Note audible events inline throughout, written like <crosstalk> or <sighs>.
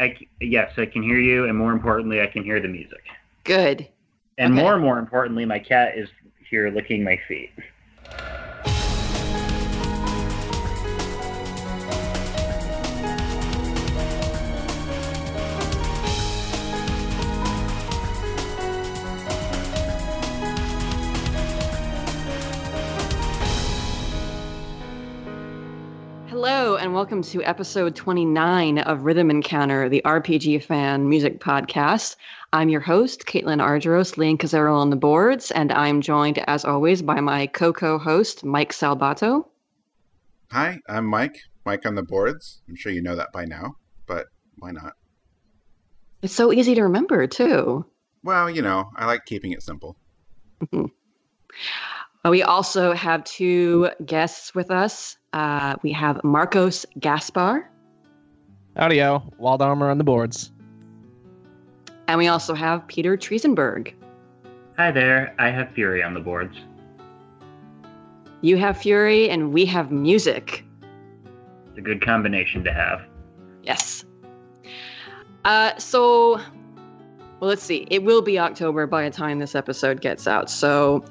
I yes, I can hear you, and more importantly, I can hear the music. Good. And Okay. more and more importantly, my cat is here licking my feet. Hello, and welcome to episode 29 of Rhythm Encounter, the RPG fan music podcast. I'm your host, Caitlin Argyros, Lean Cazzaro on the boards, and I'm joined, as always, by my co co host, Mike Salbato. Hi, I'm Mike. Mike on the boards. I'm sure you know that by now, but why not? It's so easy to remember, too. Well, you know, I like keeping it simple. <laughs> We also have two guests with us. Uh, we have Marcos Gaspar, Howdy-o, Wild Armor on the boards. and we also have Peter Triezenberg. Hi there, I have Fury on the boards. You have Fury, and we have music. It's a good combination to have. Yes. Uh, so, well, let's see. It will be October by the time this episode gets out. So,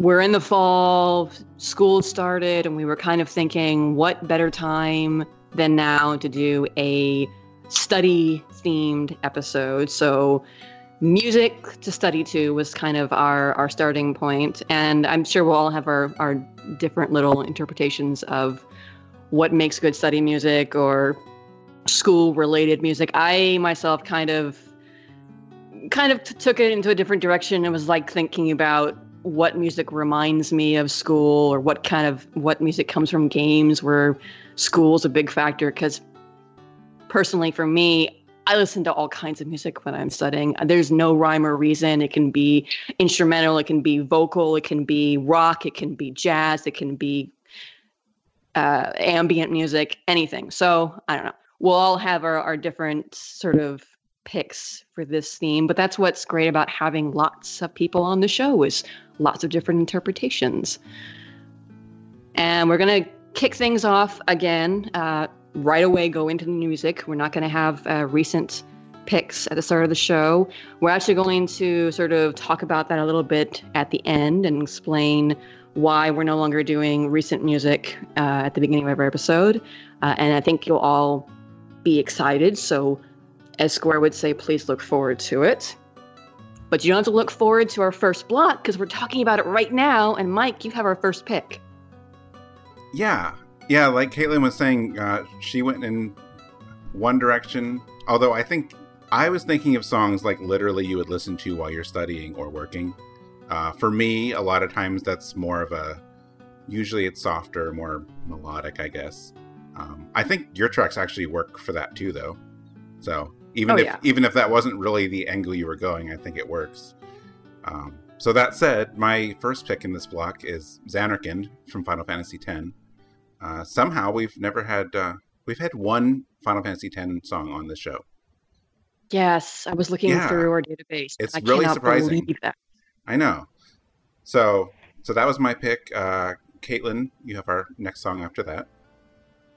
we're in the fall, school started, and we were kind of thinking, what better time than now to do a study themed episode? So, music to study to was kind of our, our starting point. and I'm sure we'll all have our, our different little interpretations of what makes good study music or school related music. I myself kind of kind of t- took it into a different direction and was like thinking about what music reminds me of school or what kind of what music comes from games where school's a big factor because personally for me I listen to all kinds of music when I'm studying. There's no rhyme or reason. It can be instrumental, it can be vocal, it can be rock, it can be jazz, it can be uh, ambient music, anything. So I don't know. We'll all have our, our different sort of picks for this theme, but that's what's great about having lots of people on the show is lots of different interpretations. And we're gonna kick things off again uh, right away. Go into the music. We're not gonna have uh, recent picks at the start of the show. We're actually going to sort of talk about that a little bit at the end and explain why we're no longer doing recent music uh, at the beginning of every episode. Uh, and I think you'll all be excited. So, as Square would say, please look forward to it. But you don't have to look forward to our first block because we're talking about it right now. And Mike, you have our first pick. Yeah, yeah. Like Caitlin was saying, uh, she went in one direction. Although I think I was thinking of songs like literally you would listen to while you're studying or working. Uh, for me, a lot of times that's more of a. Usually, it's softer, more melodic, I guess. Um, I think your tracks actually work for that too, though. So even Oh, if yeah. even if that wasn't really the angle you were going, I think it works. Um, so that said, my first pick in this block is Zanarkand from Final Fantasy X. Uh, somehow we've never had uh, we've had one Final Fantasy X song on this show. Yes, I was looking Yeah. through our database. It's I really surprising. I know. So so that was my pick. Uh, Caitlin, you have our next song after that.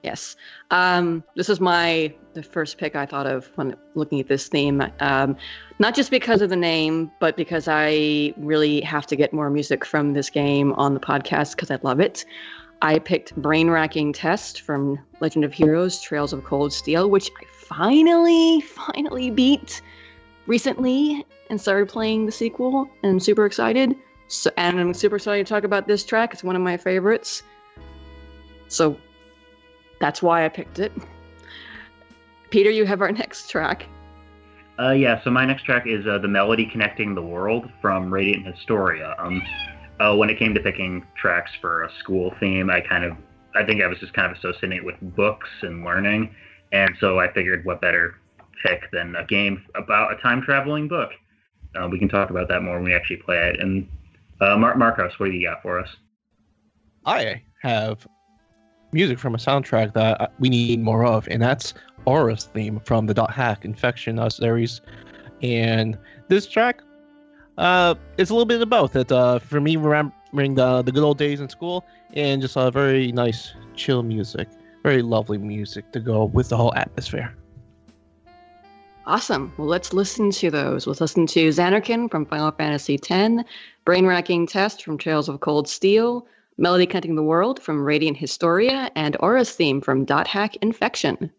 Yes. Um, this is my the first pick I thought of when looking at this theme. Um, not just because of the name, but because I really have to get more music from this game on the podcast because I love it. I picked Brain Racking Test from Legend of Heroes Trails of Cold Steel, which I finally, finally beat recently and started playing the sequel and I'm super excited. So, and I'm super excited to talk about this track. It's one of my favorites. So that's why I picked it. Peter, you have our next track. Uh, yeah, so my next track is uh, The Melody Connecting the World from Radiant Historia. Um, uh, when it came to picking tracks for a school theme, I kind of, I think I was just kind of associating it with books and learning. And so I figured what better pick than a game about a time traveling book. Uh, we can talk about that more when we actually play it. And uh, Mar- Marcos, what do you got for us? I have music from a soundtrack that uh, we need more of, and that's Aura's theme from the Dot Hack Infection uh, series. And this track, uh, it's a little bit of both. It uh, for me remembering the the good old days in school, and just a very nice, chill music, very lovely music to go with the whole atmosphere. Awesome. Well, let's listen to those. Let's listen to Zanarkand from Final Fantasy X, Brain Racking Test from Trails of Cold Steel, Melody Connecting the World from Radiant Historia, and Aura's theme from Dot Hack Infection.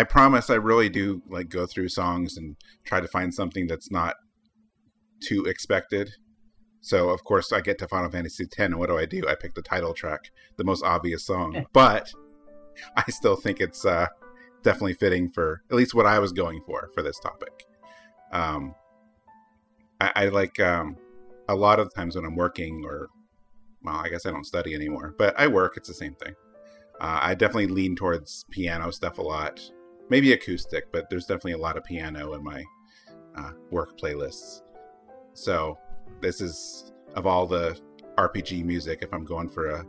I promise I really do like go through songs and try to find something that's not too expected. So of course I get to Final Fantasy X, and what do I do? I pick the title track, the most obvious song, but I still think it's uh, definitely fitting for at least what I was going for for this topic. Um, I, I like um, a lot of times when I'm working, or well, I guess I don't study anymore, but I work. It's the same thing. Uh, I definitely lean towards piano stuff a lot, maybe acoustic, but there's definitely a lot of piano in my uh, work playlists. So this is of all the RPG music. If I'm going for a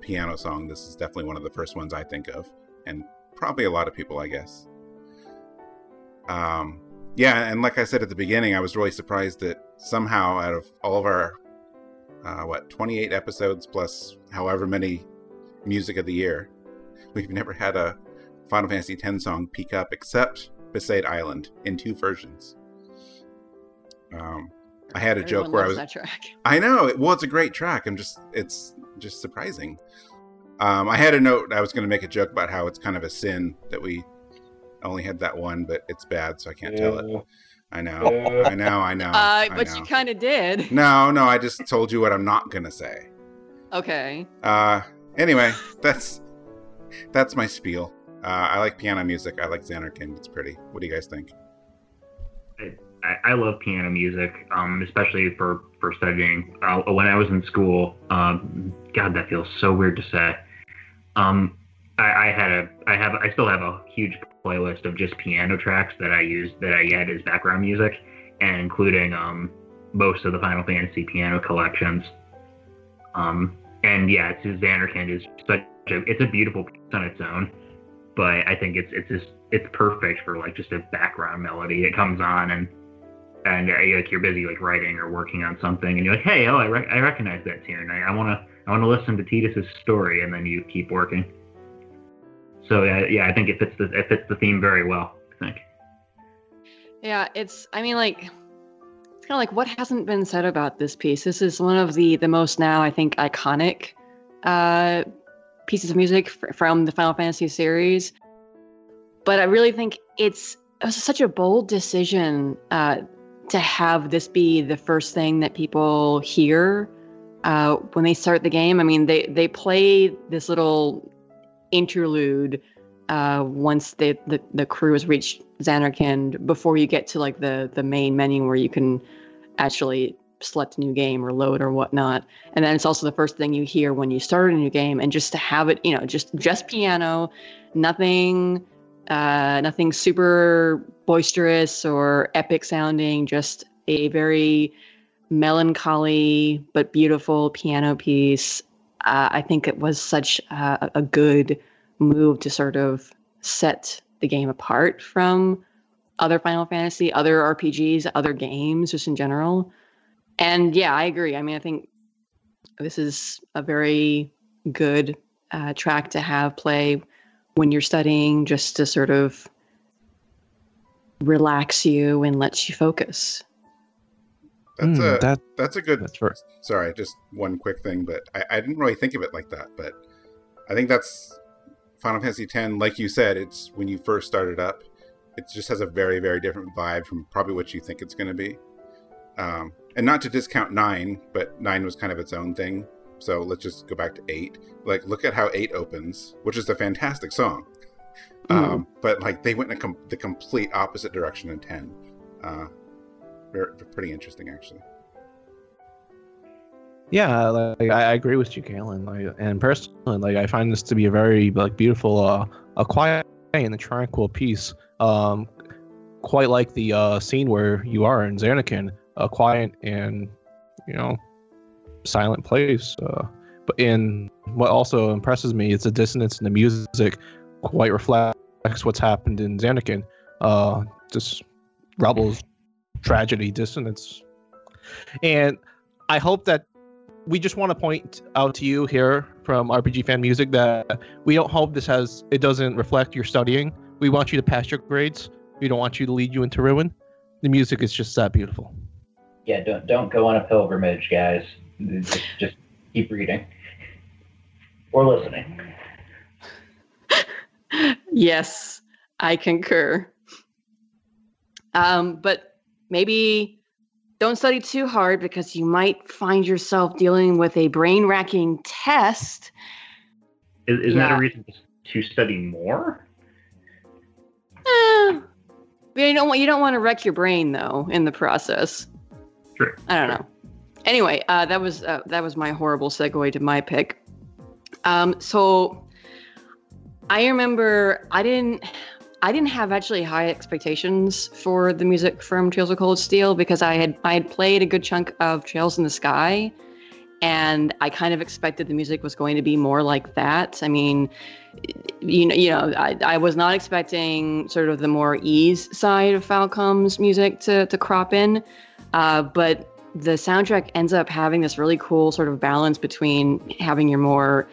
piano song, this is definitely one of the first ones I think of, and probably a lot of people, I guess. Um, yeah, and like I said at the beginning, I was really surprised that somehow out of all of our uh, what 28 episodes plus however many music of the year, we've never had a Final Fantasy X song peak up except Besaid Island in two versions. Um, I had a Everyone joke where I was that track. I know. Well, it's a great track. I'm just, it's just surprising. Um, I had a note. I was going to make a joke about how it's kind of a sin that we only had that one, but it's bad, so I can't tell it. I know. I know. I <laughs> know. Uh, I but know. you kind of did. No, no. I just told you what I'm not going to say. Okay. Uh, anyway, that's that's my spiel. Uh, I like piano music. I like Zanarkand. It's pretty. What do you guys think? I, I love piano music, um, especially for for studying. Uh, when I was in school, um, God, that feels so weird to say. Um, I, I had a, I have, I still have a huge playlist of just piano tracks that I use that I had as background music, and including um, most of the Final Fantasy piano collections. Um, and yeah, it's Zanarkand is such a, it's a beautiful piece on its own, but I think it's it's just it's perfect for like just a background melody. It comes on and and uh, like you're busy like writing or working on something, and you're like, hey, oh, I, rec- I recognize that tune. I, wanna I wanna listen to Tidus's story, and then you keep working. So yeah, yeah, I think it fits the it fits the theme very well. I think. Yeah, it's. I mean, like, it's kind of like what hasn't been said about this piece. This is one of the the most now, I think, iconic uh, pieces of music f- from the Final Fantasy series. But I really think it's it was such a bold decision uh, to have this be the first thing that people hear uh, when they start the game. I mean, they they play this little interlude uh, once the, the crew has reached Zanarkand before you get to like the the main menu where you can actually select a new game or load or whatnot. And then it's also the first thing you hear when you start a new game. And just to have it, you know, just just piano, nothing, uh, nothing super boisterous or epic sounding. Just a very melancholy but beautiful piano piece. Uh, I think it was such a, a good move to sort of set the game apart from other Final Fantasy, other RPGs, other games, just in general. And yeah, I agree. I mean, I think this is a very good uh, track to have play when you're studying, just to sort of relax you and lets you focus. That's Mm, a that that's a good. that's right. Sorry, just one quick thing, but I, I didn't really think of it like that. But I think that's Final Fantasy X. Like you said, it's when you first started up, it just has a very very different vibe from probably what you think it's going to be. Um, and not to discount nine, but nine was kind of its own thing. So let's just go back to eight. Like, look at how eight opens, which is a fantastic song. Um, but like they went in a com- the complete opposite direction in ten. Uh, very, pretty interesting, actually. Yeah, like I, agree with you, Galen. Like, and personally, like I find this to be a very like beautiful, uh, a quiet and a tranquil piece. Um, quite like the uh, scene where you are in Zanarkand, a quiet and you know silent place. Uh, but in what also impresses me is the dissonance in the music quite reflects what's happened in Zanarkand. Uh, just rebels, tragedy, dissonance, and I hope that we just want to point out to you here from RPG Fan Music that we don't hope this has it doesn't reflect your studying. We want you to pass your grades. We don't want you to lead you into ruin. The music is just that beautiful. Yeah, don't don't go on a pilgrimage, guys. Just, just keep reading or listening. <laughs> yes. I concur. Um, but maybe don't study too hard because you might find yourself dealing with a brain racking test. Is, isn't that a reason to study more? Eh, you don't want you don't want to wreck your brain though in the process. True. I don't know. Anyway, uh, that was uh, that was my horrible segue to my pick. Um, so I remember I didn't I didn't have actually high expectations for the music from Trails of Cold Steel because I had I had played a good chunk of Trails in the Sky, and I kind of expected the music was going to be more like that. I mean, you know, you know, I, I was not expecting sort of the more ease side of Falcom's music to to crop in, uh, but the soundtrack ends up having this really cool sort of balance between having your more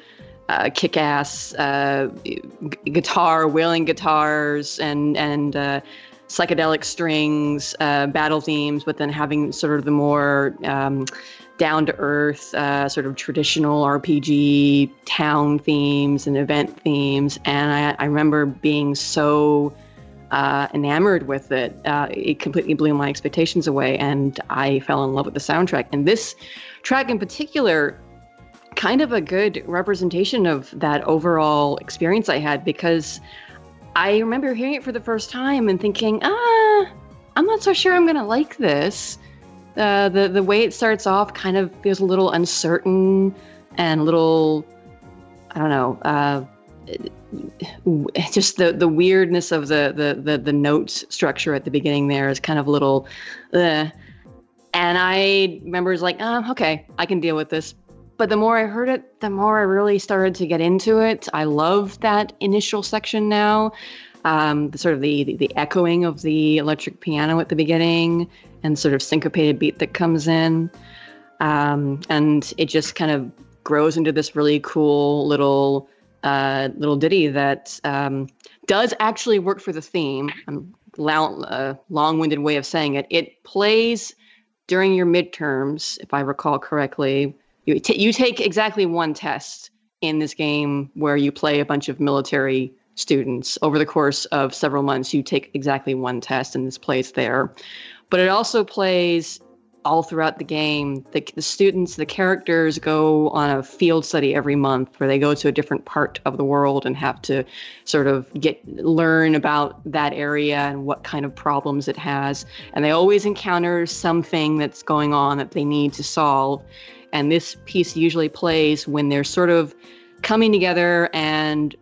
uh, kick-ass uh, g- guitar, wailing guitars, and and uh, psychedelic strings, uh, battle themes, but then having sort of the more um, down-to-earth, uh, sort of traditional RPG town themes and event themes. And I, I remember being so uh, enamored with it. Uh, it completely blew my expectations away, and I fell in love with the soundtrack. And this track in particular, kind of a good representation of that overall experience I had because I remember hearing it for the first time and thinking, ah, I'm not so sure I'm gonna like this. Uh, the the way it starts off kind of feels a little uncertain and a little, I don't know. Uh, <sighs> just the the weirdness of the the the, the note structure at the beginning there is kind of a little uh, and i remember it's like oh, okay i can deal with this. But the more i heard it the more i really started to get into it. I love that initial section now um, the sort of the, the the echoing of the electric piano at the beginning and sort of syncopated beat that comes in. Um, and it just kind of grows into this really cool little uh, little ditty that um, does actually work for the theme. Um, long, uh, long-winded way of saying it. It plays during your midterms, if I recall correctly. You, ta you take exactly one test in this game where you play a bunch of military students over the course of several months. You take exactly one test, and this plays there. But it also plays all throughout the game. The, the students, the characters go on a field study every month where they go to a different part of the world and have to sort of get learn about that area and what kind of problems it has. And they always encounter something that's going on that they need to solve. And this piece usually plays when they're sort of coming together and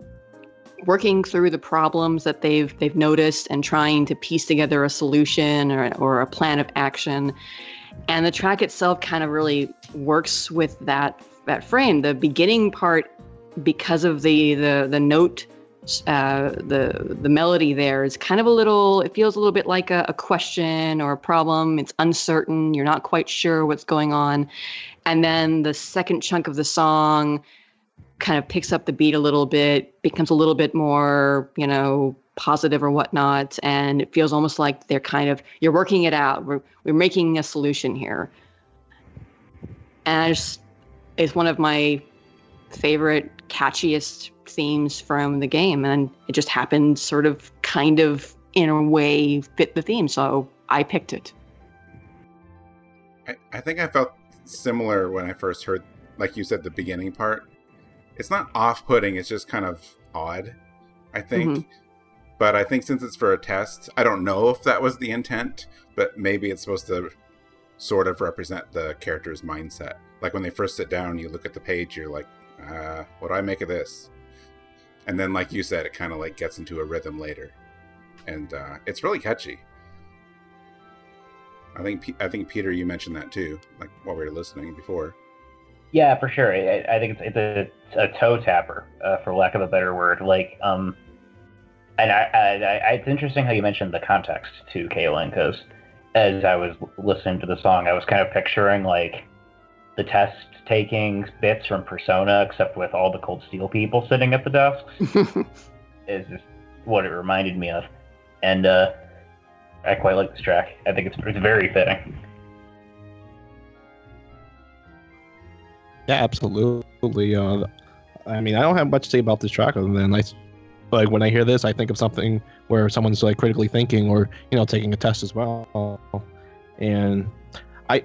working through the problems that they've they've noticed and trying to piece together a solution or, or a plan of action and the track itself kind of really works with that that frame. The beginning part because of the the the note uh, the the melody there is kind of a little it feels a little bit like a, a question or a problem. It's uncertain. You're not quite sure what's going on. And then the second chunk of the song kind of picks up the beat a little bit becomes a little bit more you know positive or whatnot and it feels almost like they're kind of you're working it out we're, we're making a solution here and I just it's one of my favorite catchiest themes from the game and it just happened sort of kind of in a way fit the theme so i picked it I, I think I felt similar when I first heard, like you said, the beginning part. It's not off putting, it's just kind of odd, I think. Mm-hmm. But I think since it's for a test, I don't know if that was the intent, but maybe it's supposed to sort of represent the character's mindset. Like when they first sit down, you look at the page, you're like, uh, what do I make of this? And then, like you said, it kind of like gets into a rhythm later. And uh, it's really catchy. I think Pe- I think Peter, you mentioned that too, like while we were listening before. Yeah, for sure. I, I think it's, it's a, a toe tapper, uh, for lack of a better word. Like, um, and I, I, I, it's interesting how you mentioned the context to Caitlin, because as I was listening to the song, I was kind of picturing like the test taking bits from Persona, except with all the Cold Steel people sitting at the desks. <laughs> is just what it reminded me of, and uh, I quite like this track. I think it's it's very fitting. Yeah, absolutely. Uh, I mean, I don't have much to say about this track other than I, like when I hear this, I think of something where someone's like critically thinking or you know taking a test as well. And I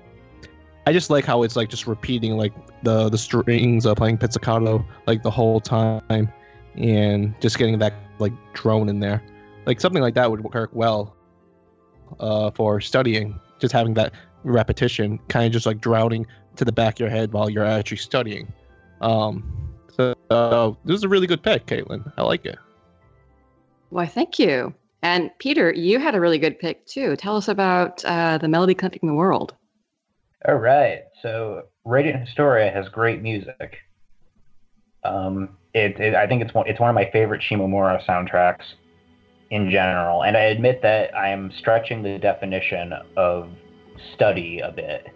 I just like how it's like just repeating like the the strings of playing pizzicato like the whole time and just getting that like drone in there. Like something like that would work well uh, for studying. Just having that repetition, kind of just like drowning to the back of your head while you're actually studying. Um, so uh, this is a really good pick, Caitlin. I like it. Why, thank you. And Peter, you had a really good pick too. Tell us about uh, the melody connecting the world. All right. So Radiant Historia has great music. Um, it, it, I think it's one it's one of my favorite Shimomura soundtracks in general, and I admit that I am stretching the definition of study a bit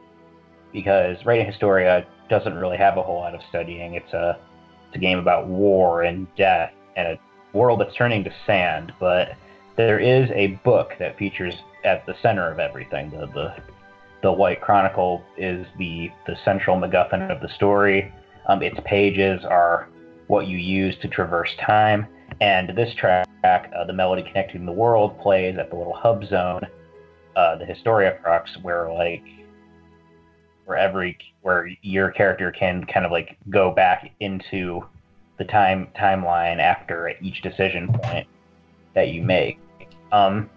because Radiant Historia doesn't really have a whole lot of studying. It's a it's a game about war and death and a world that's turning to sand, but there is a book that features at the center of everything. The the the White Chronicle is the the central MacGuffin of the story. Um, its pages are what you use to traverse time, and this track, uh, the melody connecting the world, plays at the little hub zone, uh, the Historia Crux, where like where every where your character can kind of like go back into the time timeline after each decision point that you make. Um,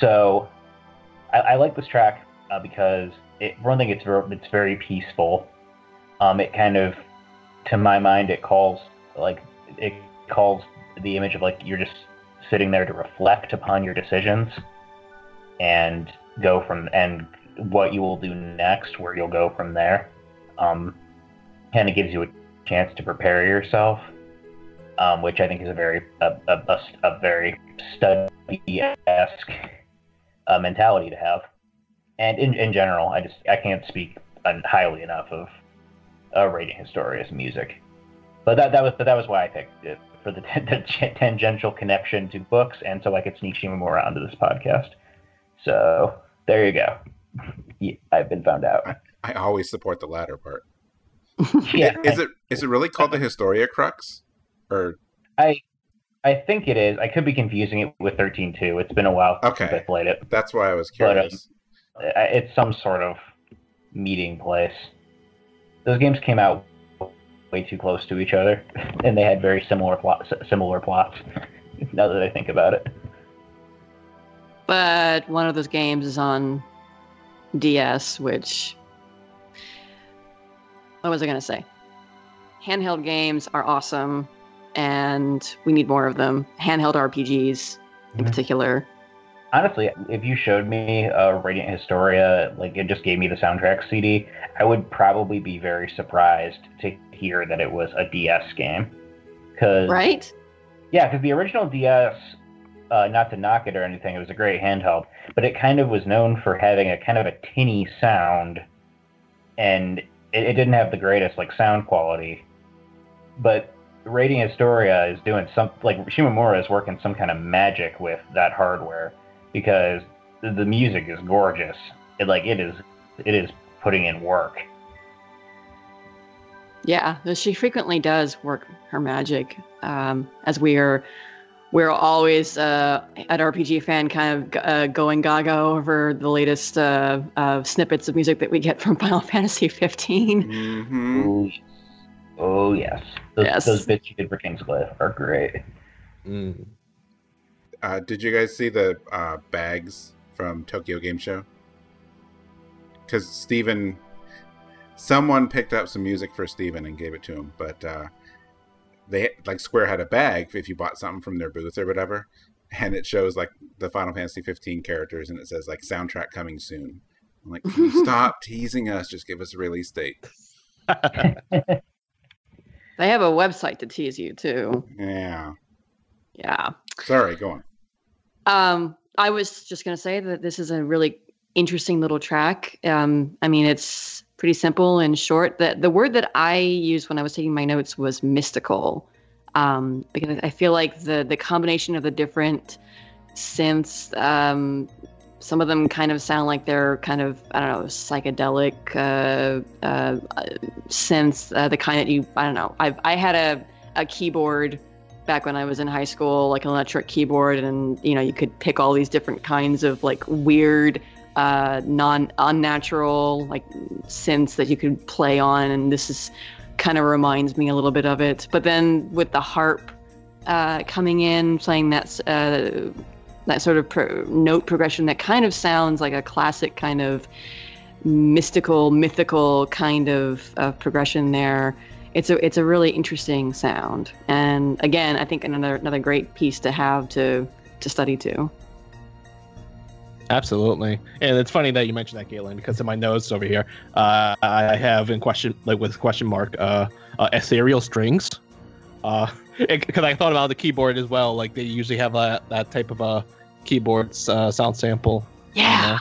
so I, I like this track uh, because it, one thing, it's very, it's very peaceful. Um, it kind of, to my mind, it calls like it calls the image of like you're just sitting there to reflect upon your decisions and go from and what you will do next, where you'll go from there. Um, kind of gives you a chance to prepare yourself, um, which I think is a very a, a, a very study esque uh, mentality to have. And in, in general, I just I can't speak highly enough of uh, Radiant Historia's music. But that that was but that was why I picked it for the, <laughs> the tangential connection to books, and so I could sneak Shimomura onto this podcast. So there you go. <laughs> I've been found out. I, I always support the latter part. <laughs> yeah, Is it is it really called the Historia Crux? Or I I think it is. I could be confusing it with thirteen two. It's been a while since Okay. I played it. that's why I was But, um, curious. It's some sort of meeting place. Those games came out way too close to each other, <laughs> and they had very similar plots. Similar plots. <laughs> Now that I think about it. But one of those games is on DS, which. What was I going to say? Handheld games are awesome, and we need more of them. Handheld RPGs in Mhm. particular. Honestly, if you showed me uh, Radiant Historia, like it just gave me the soundtrack CD, I would probably be very surprised to hear that it was a DS game. Cause, Right? Yeah, because the original DS, uh, not to knock it or anything, it was a great handheld, but it kind of was known for having a kind of a tinny sound, and it, it didn't have the greatest like sound quality. But Radiant Historia is doing some like Shimomura is working some kind of magic with that hardware because the, the music is gorgeous. It like it is it is putting in work. Yeah, she frequently does work her magic. Um, as we are, we're always uh, at RPG fan kind of uh, going gaga over the latest uh, uh, snippets of music that we get from <laughs> Final Fantasy 15. hmm Oh yes, those, Yes. those bits you did for Kingsglaive are great. Mm. Uh, did you guys see the uh, bags from Tokyo Game Show? Because Steven, someone picked up some music for Steven and gave it to him, but uh, they like Square had a bag if you bought something from their booth or whatever, and it shows like the Final Fantasy 15 characters and it says like soundtrack coming soon. I'm like, Can you <laughs> stop teasing us. Just give us a release date. <laughs> They have a website to tease you too. Yeah. Yeah. Sorry. Go on. Um, I was just gonna say that this is a really interesting little track. Um, I mean, it's pretty simple and short. The the word that I used when I was taking my notes was mystical, um, because I feel like the the combination of the different synths, um, some of them kind of sound like they're kind of I don't know psychedelic uh, uh, synths, uh, the kind that you I don't know. I I had a a keyboard back when I was in high school, like an electric keyboard, and you know you could pick all these different kinds of like weird, uh, non unnatural like synths that you could play on, and this is kind of reminds me a little bit of it. But then with the harp uh, coming in, playing that uh, that sort of pro- note progression that kind of sounds like a classic kind of mystical, mythical kind of, of progression there. It's a it's a really interesting sound, and again, I think another another great piece to have to to study too. Absolutely, and it's funny that you mentioned that, Galen, because in my notes over here, uh, I have in question like with question mark uh, uh ethereal strings, uh, <laughs> because I thought about the keyboard as well. Like they usually have that that type of a keyboard uh, sound sample. Yeah.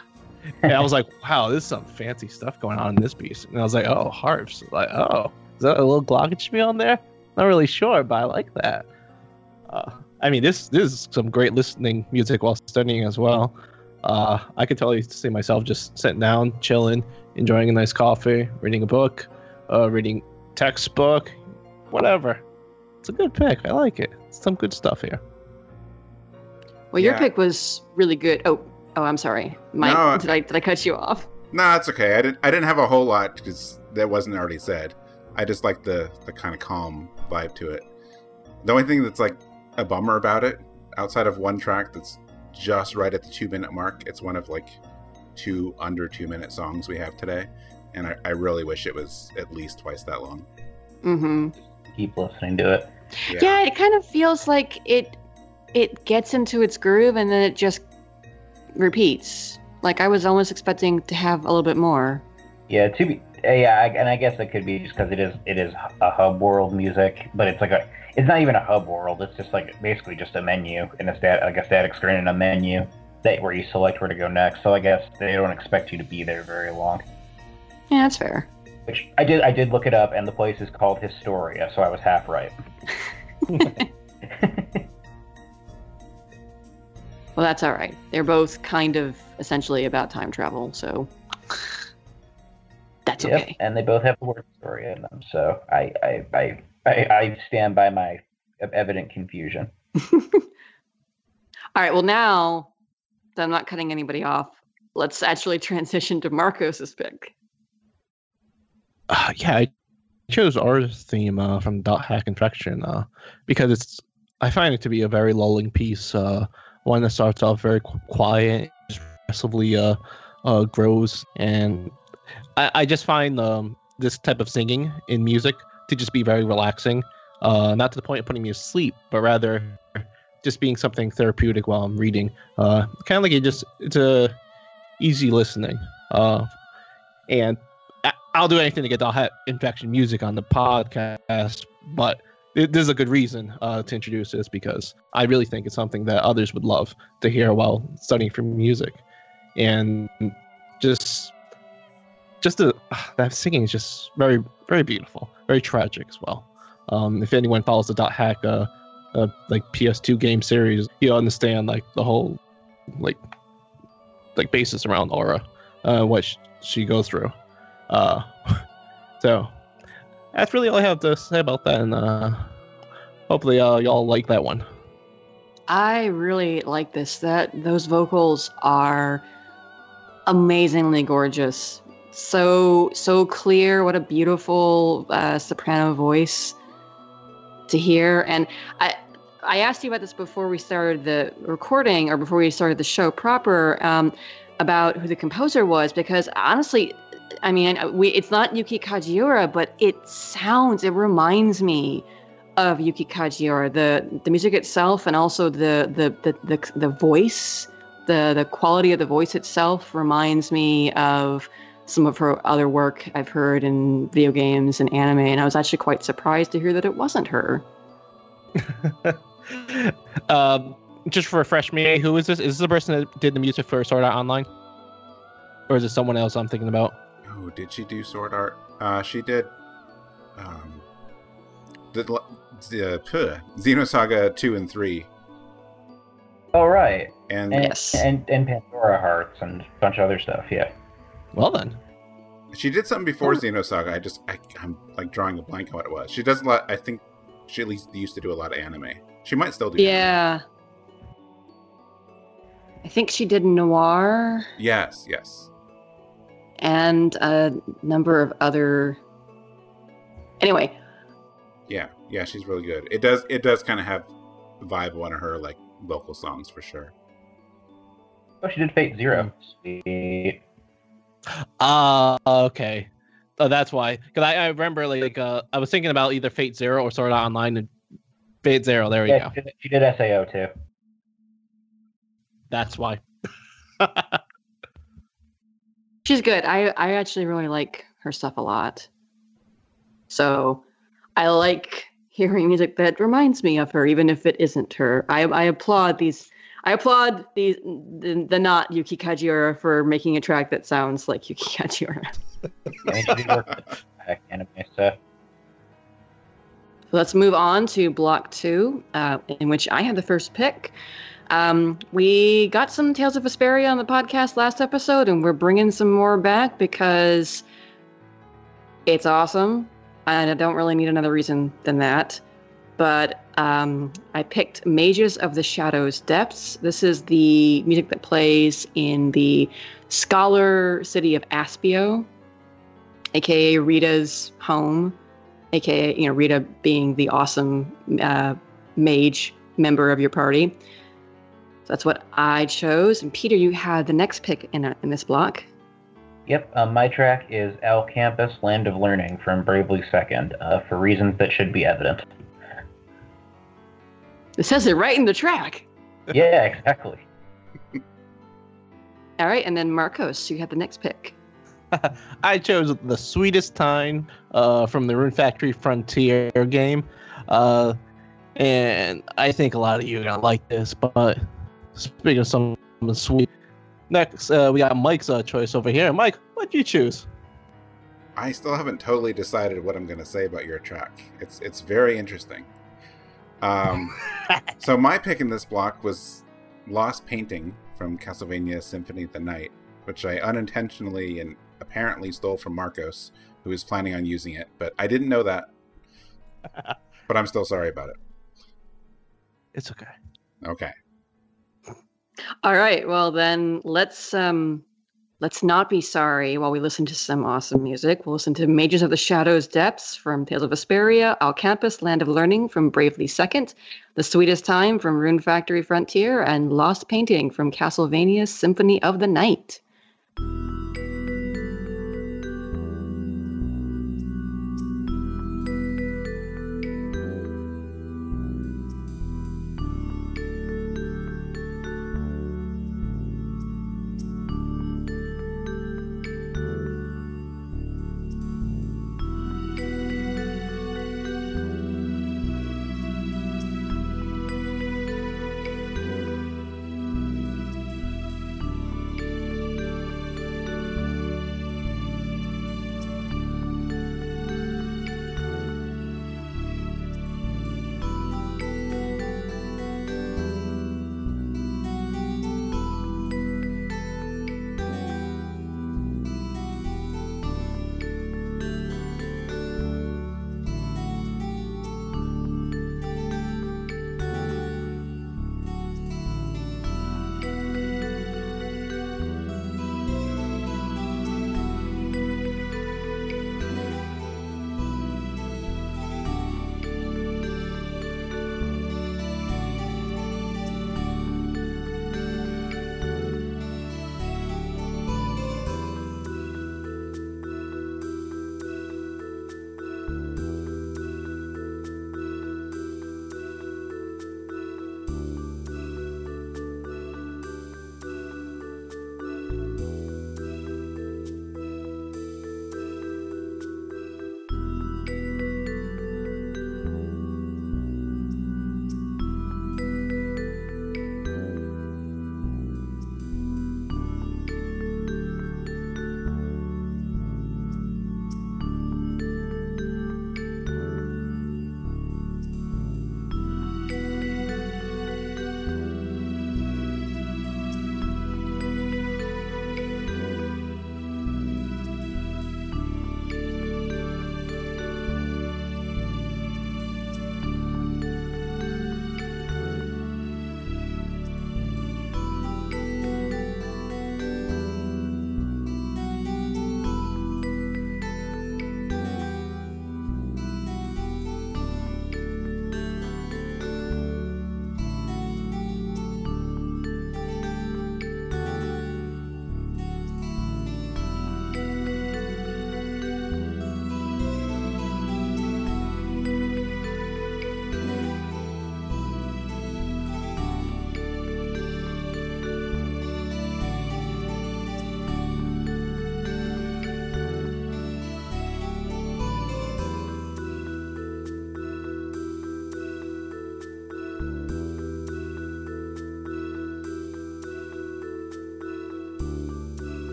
and I was like, wow, this is some fancy stuff going on in this piece. And I was like, oh, harps. Like, oh, is that a little glockenspiel on there? Not really sure, but I like that. Uh, I mean, this this is some great listening music while studying as well. Uh, I could totally see myself just sitting down, chilling, enjoying a nice coffee, reading a book, uh, reading textbook, whatever. It's a good pick. I like it. some good stuff here. Well, your Yeah. pick was really good. Oh, oh, I'm sorry, Mike. No, did I did I cut you off? No, it's okay. I didn't. I didn't have a whole lot because that wasn't already said. I just like the the kind of calm vibe to it. The only thing that's like a bummer about it, outside of one track that's just right at the two minute mark, it's one of like two under two minute songs we have today, and I, I really wish it was at least twice that long. Mm-hmm. Keep listening to it. Yeah. it kind of feels like it it gets into its groove and then it just repeats. Like I was almost expecting to have a little bit more. Yeah, to be uh, yeah, I, and I guess it could be just because it is it is a hub world music, but it's like a it's not even a hub world. It's just like basically just a menu and a stat like a static screen and a menu that where you select where to go next. So I guess they don't expect you to be there very long. Yeah, that's fair. Which I did I did look it up, and the place is called Historia, so I was half right. <laughs> <laughs> Well, that's all right. They're both kind of essentially about time travel, so that's Yep, okay. and they both have the word Historia in them. So I I I I, I stand by my evident confusion. <laughs> All right. Well, now that I'm not cutting anybody off, let's actually transition to Marcos's pick. Uh, yeah, I chose our theme uh, from Dot Hack Infection uh, because it's I find it to be a very lulling piece. Uh, one that starts off very quiet, just progressively uh, uh, grows, and I, I just find um, this type of singing in music to just be very relaxing. Uh, not to the point of putting me to sleep, but rather just being something therapeutic while I'm reading. Uh, kind of like it just it's a easy listening. Uh, and I'll do anything to get the infection music on the podcast, but there's a good reason uh, to introduce this because I really think it's something that others would love to hear while studying for music, and just just the that singing is just very very beautiful, very tragic as well. Um, if anyone follows the dot hack uh, uh, like PS2 game series, you'll understand like the whole like like basis around Aura, uh, what sh- she goes through. Uh, <laughs> so that's really all I have to say about that, and uh, hopefully uh, y'all like that one. I really like this. That those vocals are amazingly gorgeous. So so clear. What a beautiful uh, soprano voice to hear. And I I asked you about this before we started the recording or before we started the show proper um, about who the composer was because honestly. I mean, we, it's not Yuki Kajiura, but it sounds, it reminds me of Yuki Kajiura, the the music itself, and also the the the the, the voice, the the quality of the voice itself reminds me of some of her other work I've heard in video games and anime, and I was actually quite surprised to hear that it wasn't her. <laughs> um, just to refresh me, who is this? Is this the person that did the music for Sword Art Online, or is it someone else I'm thinking about? Oh, did she do sword art? Uh, she did. Um, the the uh, Xenosaga two and three, Oh right, and and, Yes. and and Pandora Hearts and a bunch of other stuff. Yeah. Well then, she did something before oh. Xenosaga. I just I, I'm like drawing a blank on what it was. She does a lot. I think she at least used to do a lot of anime. She might still do. that. Yeah. I think she did Noir Yes. Yes. and a number of other. Anyway, Yeah. Yeah. She's really good. It does. It does kind of have vibe one of her like vocal songs for sure. Oh, she did Fate Zero. Sweet. Ah, okay. Oh, that's why. Because I, I remember like uh, I was thinking about either Fate Zero or Sword Art Online and Fate Zero. There we Yeah, go. she did, she did SAO too. That's why. <laughs> she's good. I I actually really like her stuff a lot. So, I like hearing music that reminds me of her, even if it isn't her. I I applaud these. I applaud these the, the not Yuki Kajiura for making a track that sounds like Yuki Kajiura. Anime <laughs> stuff. Let's move on to block two, uh, in which I had the first pick. Um, we got some Tales of Vesperia on the podcast last episode, and we're bringing some more back because it's awesome. And I don't really need another reason than that. But um, I picked Mages of the Shadows Depths. This is the music that plays in the scholar city of Aspio, aka Rita's home aka you know Rita being the awesome uh, mage member of your party. So that's what I chose. And Peter, you had the next pick in a, in this block. Yep, um, my track is Al Campus Land of Learning from Bravely Second, uh, for reasons that should be evident. It says it right in the track. Yeah, exactly. <laughs> All right, and then Marcos, you had the next pick. <laughs> I chose the sweetest time uh, from the Rune Factory Frontier game, uh, and I think a lot of you are gonna like this. But speaking of something sweet, next uh, we got Mike's uh, choice over here. Mike, what'd you choose? I still haven't totally decided what I'm going to say about your track. It's it's very interesting. Um, <laughs> so my pick in this block was Lost Painting from Castlevania Symphony of the Night, which I unintentionally and apparently stole from Marcos, who is planning on using it, but I didn't know that. <laughs> but I'm still sorry about it. It's okay. Okay. All right, well then let's um let's not be sorry while we listen to some awesome music. We'll listen to Mages of the Shadows Depths from Tales of Vesperia, Al Campus Land of Learning from Bravely Second, The Sweetest Time from Rune Factory Frontier, and Lost Painting from Castlevania Symphony of the Night.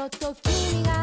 そっと君が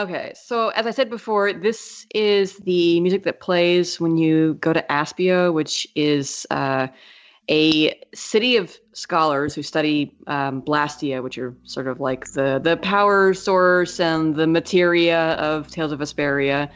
Okay, so as I said before, this is the music that plays when you go to Aspio, which is uh, a city of scholars who study um, Blastia, which are sort of like the the power source and the materia of Tales of Vesperia.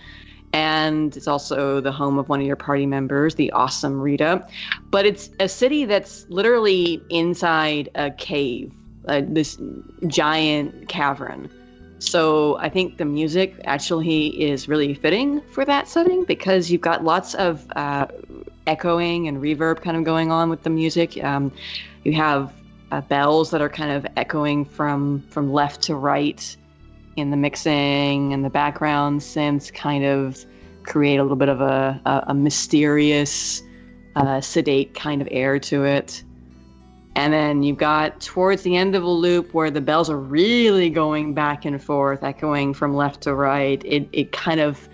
And it's also the home of one of your party members, the awesome Rita. But it's a city that's literally inside a cave, uh, this giant cavern. So I think the music actually is really fitting for that setting because you've got lots of uh, echoing and reverb kind of going on with the music. Um, you have uh, bells that are kind of echoing from from left to right in the mixing and the background synths kind of create a little bit of a, a, a mysterious, uh, sedate kind of air to it. And then you've got towards the end of a loop where the bells are really going back and forth, echoing from left to right. It, it kind of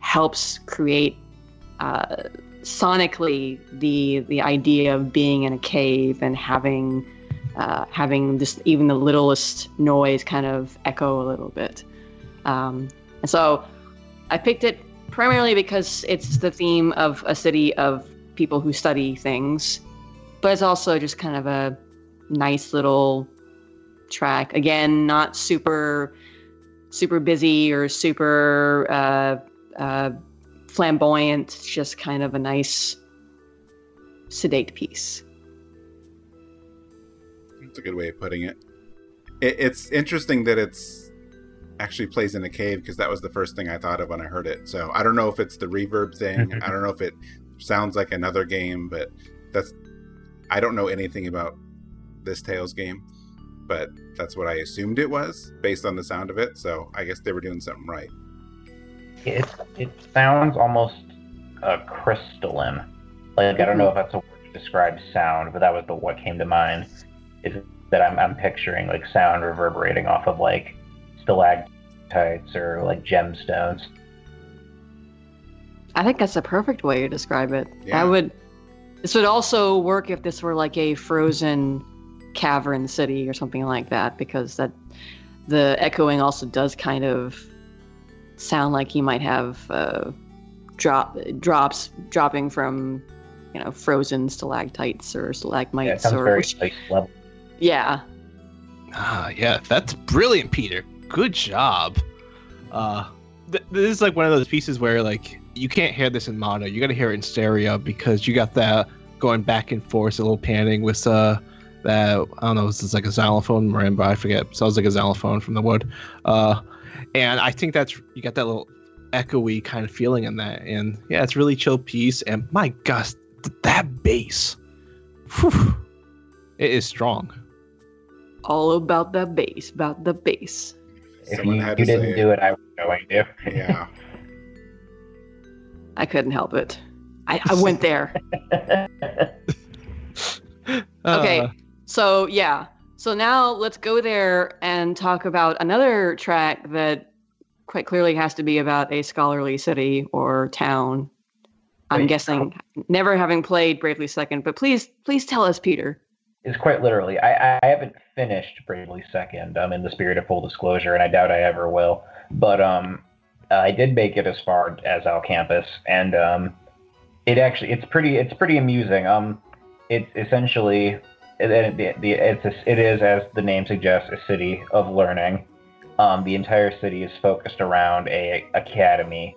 helps create uh, sonically the the idea of being in a cave and having uh, having just even the littlest noise kind of echo a little bit. Um, and so I picked it primarily because it's the theme of a city of people who study things but it's also just kind of a nice little track. Again, not super super busy or super uh, uh, flamboyant. It's just kind of a nice sedate piece. That's a good way of putting it. it it's interesting that it's actually plays in a cave because that was the first thing I thought of when I heard it. So I don't know if it's the reverb thing. <laughs> I don't know if it sounds like another game, but that's I don't know anything about this Tales game, but that's what I assumed it was based on the sound of it. So I guess they were doing something right. It it sounds almost uh, crystalline. Like I don't know if that's a word to describe sound, but that was the what came to mind. Is that I'm I'm picturing like sound reverberating off of like stalactites or like gemstones. I think that's a perfect way to describe it. Yeah. That would this would also work if this were like a frozen cavern city or something like that, because that the echoing also does kind of sound like you might have uh, drop drops dropping from you know frozen stalactites or Yeah, it stalagmites sounds or very which- space level. yeah Ah, yeah, that's brilliant, Peter. Good job. Uh, th- this is like one of those pieces where like you can't hear this in mono. You got to hear it in stereo because you got that going back and forth, a little panning with uh that I don't know, this is like a xylophone marimba. I forget. Sounds like a xylophone from the wood. Uh, and I think that's you got that little echoey kind of feeling in that. And yeah, it's really chill piece. And my gosh, th- that bass, whew, it is strong. all about the bass about the bass If Someone you, had you to didn't say do it, I was going to. Yeah. <laughs> i couldn't help it i, I went there <laughs> <laughs> Okay. Uh, So yeah. So now let's go there and talk about another track that quite clearly has to be about a scholarly city or town. I'm Wait, guessing never having played Bravely Second, but please please tell us, Peter. It's quite literally. I, I haven't finished Bravely Second. Um, in the spirit of full disclosure, and I doubt I ever will. But um, I did make it as far as Al Campus, and um, it actually it's pretty it's pretty amusing. Um, it's essentially it, it, it's it is as the name suggests a city of learning. Um, the entire city is focused around a academy.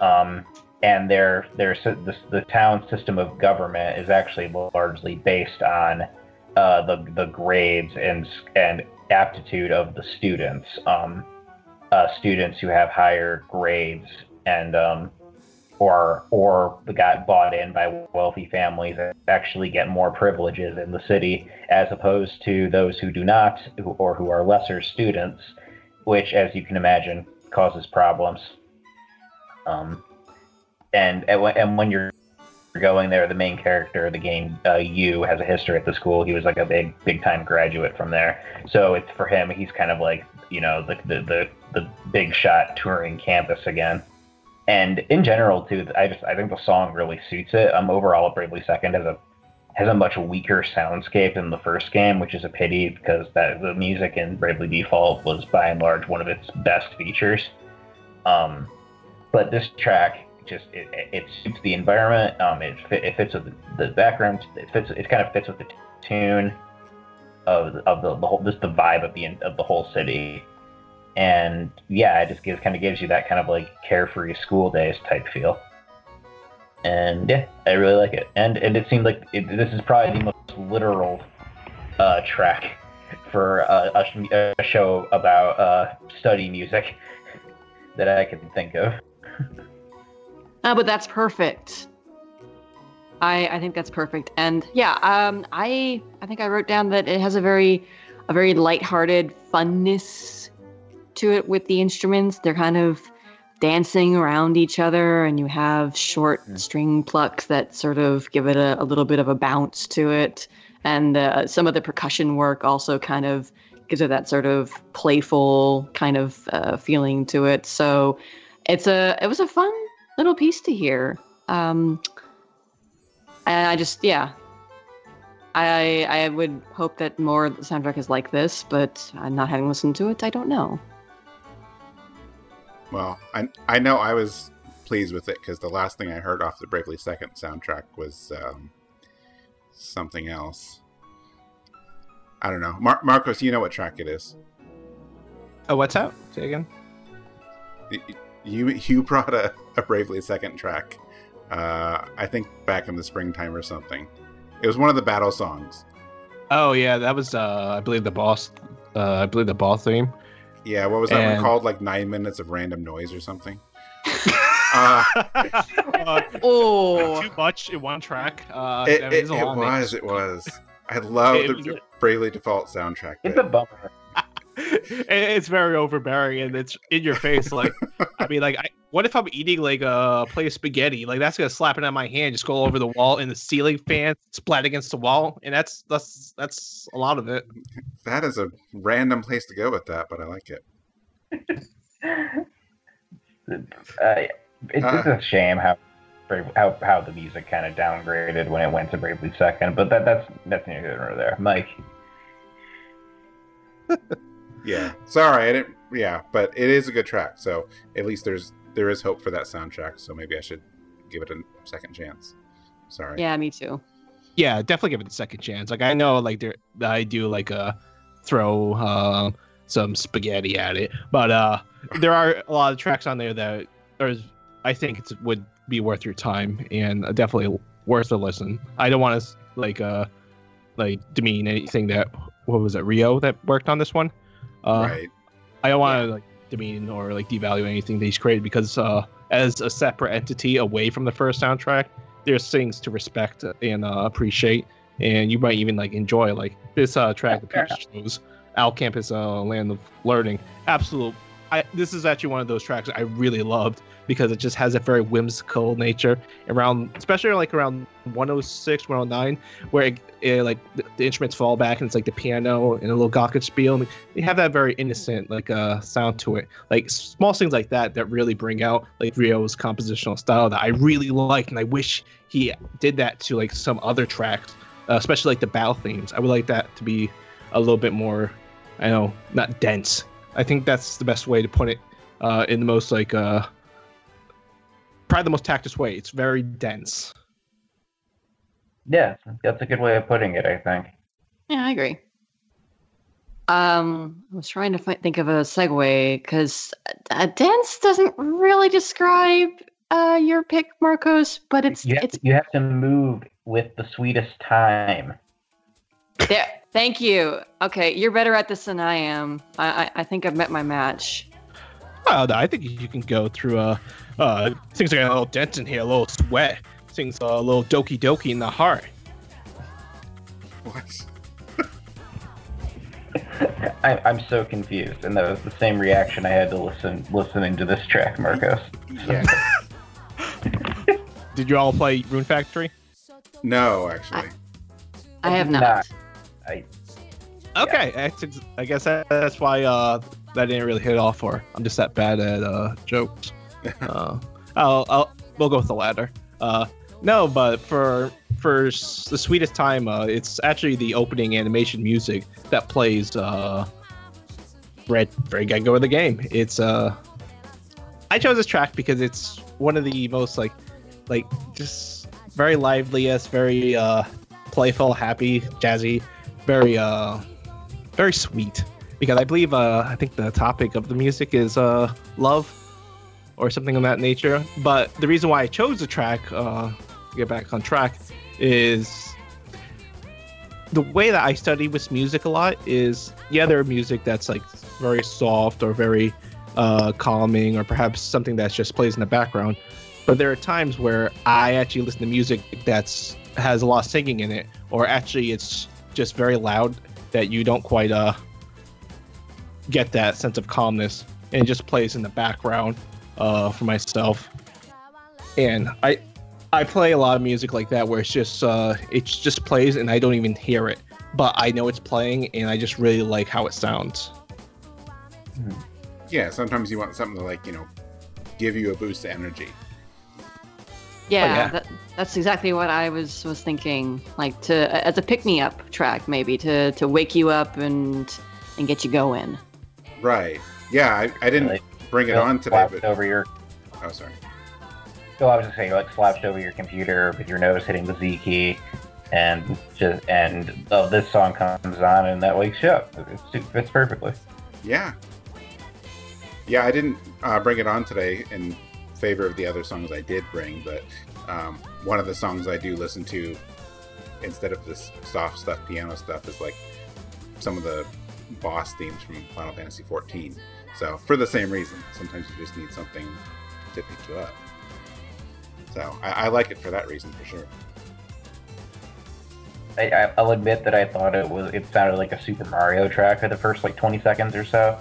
Um, and their their the, the town system of government is actually largely based on uh, the the grades and and aptitude of the students. Um, uh, students who have higher grades and um, or or got bought in by wealthy families actually get more privileges in the city as opposed to those who do not or who are lesser students, which, as you can imagine, causes problems. Um, and and when you're going there, the main character of the game, uh, you, has a history at the school. He was like a big big time graduate from there. So it's for him. He's kind of like you know the the the, the big shot touring campus again. And in general, too, I just I think the song really suits it. Um, overall, Bravely Second has a has a much weaker soundscape than the first game, which is a pity because that the music in Bravely Default was by and large one of its best features. Um, but this track just it, it suits the environment. Um, it, it fits with the, background. It fits. It kind of fits with the tune of of the, the whole just the vibe of the of the whole city. And yeah, it just gives kind of gives you that kind of like carefree school days type feel. And yeah, I really like it. And and it seemed like it, this is probably the most literal uh, track for a, a, a show about uh, study music <laughs> that I can think of. Ah, <laughs> but that's perfect. I I think that's perfect. And yeah, um, I I think I wrote down that it has a very a very lighthearted funness to it with the instruments. They're kind of dancing around each other, and you have short Mm. string plucks that sort of give it a, a little bit of a bounce to it. And uh, some of the percussion work also kind of gives it that sort of playful kind of uh, feeling to it. So it's a it was a fun little piece to hear. Um, and I just yeah, I I would hope that more of the soundtrack is like this, but I'm not having listened to it. I don't know. Well, I I know I was pleased with it because the last thing I heard off the Bravely Second soundtrack was um, something else. I don't know, Mar- Marcos. You know what track it is? Oh, what's that? Say again. You you brought a, a Bravely Second track. Uh, I think back in the springtime or something. It was one of the battle songs. Oh yeah, that was uh, I believe the boss. Uh, I believe the boss theme. Yeah, what was that one called? Like nine minutes of random noise or something. <laughs> Uh, <laughs> Uh, Oh, too much in one track. Uh, it, that it, is a it lot of names. was. It was. I love It the was a- Bravely Default soundtrack. It's bit. a bummer. <laughs> It- it's very overbearing and it's in your face. Like, I mean, like, I, what if I'm eating like a plate of spaghetti? Like, that's gonna slap it on my hand, just go over the wall, and the ceiling fan splat against the wall, and that's that's that's a lot of it. That is a random place to go with that, but I like it. <laughs> Uh, it's Uh. a shame how how how the music kind of downgraded when it went to Bravely Second, but that that's that's neither here nor there. Mike, <laughs> Yeah. Sorry, I didn't. Yeah, but it is a good track. So at least there's there is hope for that soundtrack. So maybe I should give it a second chance. Sorry. yeah, me too. Yeah, definitely give it a second chance. Like, I know, like, there I do like uh throw uh, some spaghetti at it, but uh, there are a lot of tracks on there that are, I think it would be worth your time and definitely worth a listen. I don't want to like uh like demean anything that what was it Ryo that worked on this one. Uh, right. I don't want to like demean or like devalue anything that he's created because uh, as a separate entity away from the first soundtrack, there's things to respect and uh, appreciate, and you might even like enjoy like this uh, track. Yeah, The Peach shows Al Campus uh, Land of Learning. Absolute. I, this is actually one of those tracks I really loved because it just has a very whimsical nature around, especially like around 106, 109, where it, it, like the, the instruments fall back and it's like the piano and a little glockenspiel. And they have that very innocent like uh sound to it. Like small things like that that really bring out like Ryo's compositional style that i really like. And i wish he did that to like some other tracks uh, especially like the battle themes. I would like that to be a little bit more i know not dense i think that's the best way to put it uh in the most like uh probably the most tactless way it's very dense yeah, that's a good way of putting it. I think. Yeah, I agree. Um, I was trying to fi- think of a segue because uh, dance doesn't really describe uh your pick, Marcos, but it's you have, it's you have to move with the sweetest time. There. Thank you. Okay, you're better at this than I am. I I, I think I've met my match. Uh, I think you can go through uh, uh, things like a little dent in here, a little sweat, things uh, a little doki doki in the heart. What? <laughs> I, I'm so confused, and that was the same reaction I had to listen listening to this track, Marcos. Yeah. <laughs> Did you all play Rune Factory? no, actually. I have Nah. not. I, Okay, that's ex- I guess that, that's why uh, that didn't really hit off for. I'm just that bad at uh, jokes. <laughs> uh, I'll, I'll we'll go with the latter. Uh, no, but for for the sweetest time, uh, it's actually the opening animation music that plays uh, Red Red Go of the game. It's uh, I chose this track because it's one of the most like, like just very liveliest, very uh, playful, happy, jazzy, very uh, very sweet. Because I believe uh, I think the topic of the music is uh, love or something of that nature. But the reason why I chose the track uh, to get back on track is the way that I study with music a lot is yeah, there are music that's like very soft or very uh, calming or perhaps something that just plays in the background. But there are times where I actually listen to music that's has a lot of singing in it, or actually it's just very loud that you don't quite uh get that sense of calmness and it just plays in the background uh, for myself. And I I play a lot of music like that where it's just uh, it just plays and I don't even hear it, but I know it's playing and I just really like how it sounds. Yeah, sometimes you want something to like you know give you a boost of energy. Yeah, yeah. That, that's exactly what I was was thinking. Like to as a pick me up track, maybe to to wake you up and and get you going. Right. Yeah, I, I didn't Like, bring it Go on today, slouched but over your. oh, sorry. So I was just saying, like slouched over your computer with your nose hitting the Z key, and just and oh, this song comes on and that wakes you up. It fits perfectly. Yeah. Yeah, I didn't uh, bring it on today in favor of the other songs I did bring, but um, one of the songs I do listen to instead of this soft stuff, piano stuff, is like some of the boss themes from Final Fantasy XIV. So for the same reason, sometimes you just need something to pick you up. So I, I like it for that reason for sure. I, I, I'll admit that I thought it was. It sounded like a Super Mario track for the first like 20 seconds or so.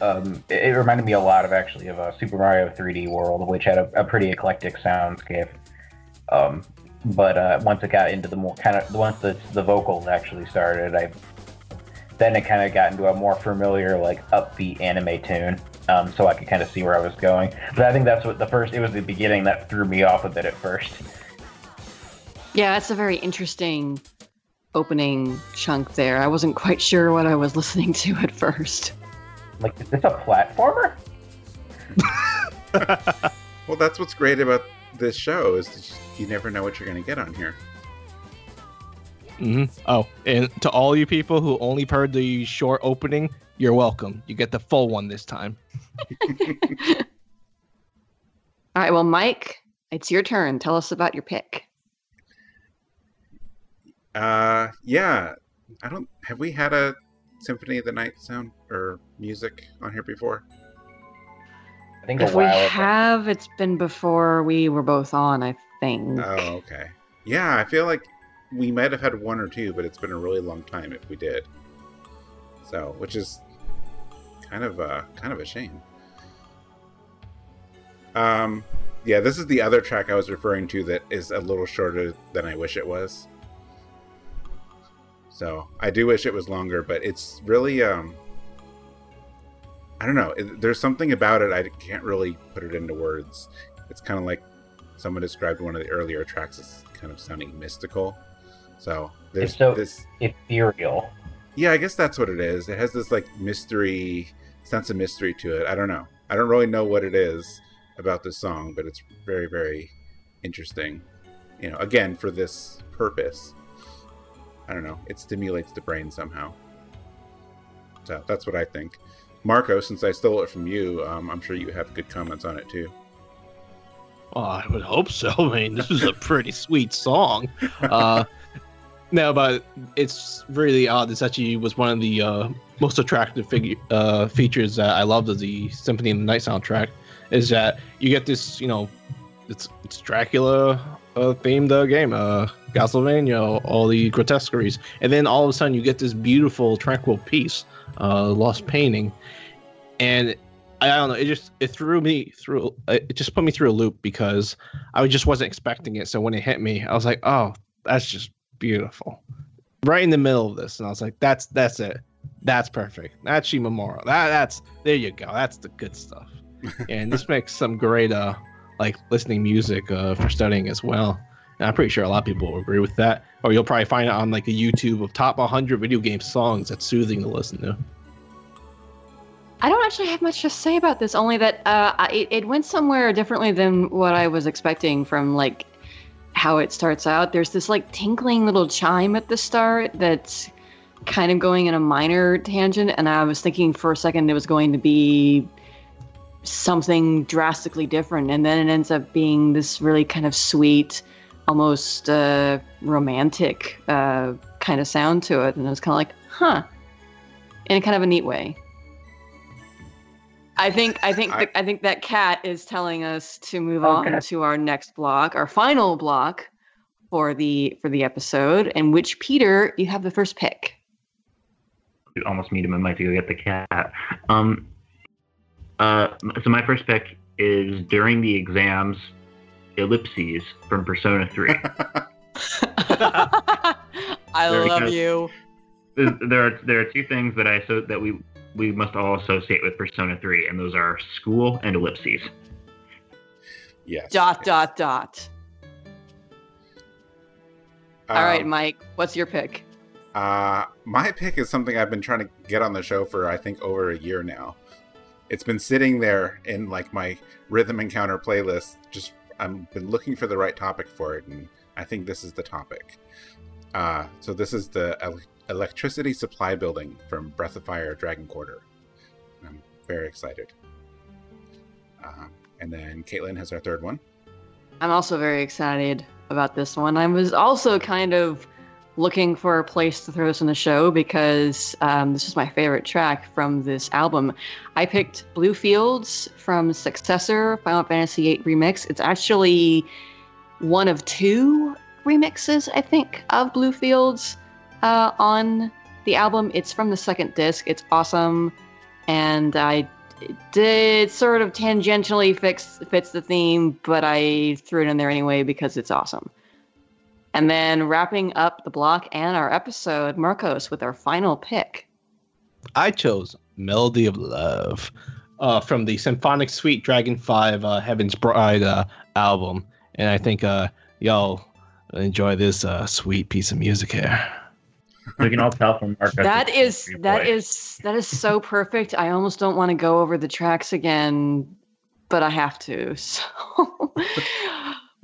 Um, it, it reminded me a lot of actually of a Super Mario 3D World, which had a, a pretty eclectic soundscape. Um, but uh, once it got into the more kind of once the the vocals actually started, I then it kind of got into a more familiar like upbeat anime tune. Um, so I could kind of see where I was going. But I think that's what the first. It was the beginning that threw me off a bit at first. Yeah, that's a very interesting opening chunk there. I wasn't quite sure what I was listening to at first. Like, is this a platformer? <laughs> Well, that's what's great about this show is that you never know what you're going to get on here. hmm Oh, and to all you people who only heard the short opening, you're welcome. You get the full one this time. <laughs> All right, well, Mike, it's your turn. Tell us about your pick. Uh, yeah. I don't. Have we had a Symphony of the Night sound or music on here before? I think If a we ago. have, it's been before we were both on, I think. Oh, okay. Yeah, I feel like we might have had one or two, but it's been a really long time if we did. So, which is kind of a kind of a shame. Um, yeah, this is the other track I was referring to that is a little shorter than I wish it was. So I do wish it was longer, but it's really um I don't know. it- There's something about it I can't really put it into words. It's kind of like someone described one of the earlier tracks as kind of sounding mystical. So there's It's so- this. ethereal. Yeah, I guess that's what it is. It has this like mystery sense of mystery to it. I don't know. I don't really know what it is about this song, but it's very, very interesting. You know, again for this purpose. I don't know. It stimulates the brain somehow. So that's what I think. Marco, since I stole it from you, um, I'm sure you have good comments on it too. Well, I would hope so. <laughs> I mean, this is a pretty sweet song. Uh, <laughs> no, but it's really odd. This actually was one of the uh, most attractive figure, uh, features that I loved of the Symphony of the Night soundtrack. Is that you get this, you know, it's it's Dracula uh, themed uh, game, uh, Castlevania, all the grotesqueries, and then all of a sudden you get this beautiful, tranquil piece, uh, lost painting, and I don't know. It just it threw me through. It just put me through a loop because I just wasn't expecting it. So when it hit me, I was like, "Oh, that's just beautiful." Right in the middle of this, and I was like, "That's that's it. That's perfect. That's Shimamura. That that's there you go. That's the good stuff." <laughs> and this makes some great uh like listening music uh for studying as well. And I'm pretty sure a lot of people will agree with that. Or you'll probably find it on like a YouTube of top 100 video game songs that's soothing to listen to. I don't actually have much to say about this. Only that uh, it, it went somewhere differently than what I was expecting from like how it starts out. There's this like tinkling little chime at the start that's kind of going in a minor tangent, and I was thinking for a second it was going to be something drastically different, and then it ends up being this really kind of sweet, almost uh, romantic uh, kind of sound to it, and I was kind of like, huh, in a kind of a neat way. I think I think I- I, I think that cat is telling us to move Okay. on to our next block, our final block for the for the episode, in which Peter, you have the first pick. You almost meet him and might to go get the cat. Um, uh, so my first pick is during the exams, ellipses from Persona 3. <laughs> <laughs> I Very love you. there are there are two things that I so that we we must all associate with Persona 3, and those are school and ellipses. yes. Dot yes. dot dot. All right, Um, Mike, what's your pick? Uh, my pick is something I've been trying to get on the show for I think over a year now. It's been sitting there in like my rhythm encounter playlist. Just I've been looking for the right topic for it, and I think this is the topic. Uh, so this is the el- electricity supply building from Breath of Fire Dragon Quarter. I'm very excited. Um, and then Caitlin has our third one. I'm also very excited about this one. I was also kind of looking for a place to throw this in the show because um, this is my favorite track from this album. I picked Blue Fields from Successor Final Fantasy VIII Remix. It's actually one of two remixes, I think, of Blue Fields uh, on the album. It's from the second disc. It's awesome. And I did sort of tangentially fix fits the theme, but I threw it in there anyway because it's awesome. And then wrapping up the block and our episode, Marcos with our final pick. I chose Melody of Love uh, from the Symphonic Suite Dragon 5 uh, Heaven's Bride uh, album. And I think uh, y'all enjoy this uh, sweet piece of music here. We can all tell from Mark. That is that is that is so perfect. I almost don't want to go over the tracks again, but I have to. <laughs>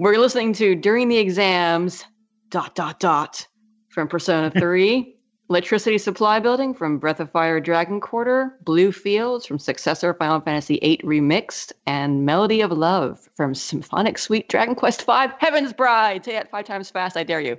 So we're listening to during the exams dot dot dot from Persona <laughs> 3, Electricity Supply Building from Breath of Fire Dragon Quarter, Blue Fields from Successor Final Fantasy VIII Remixed, and Melody of Love from Symphonic Suite Dragon Quest V Heaven's Bride. Say that five times fast, I dare you.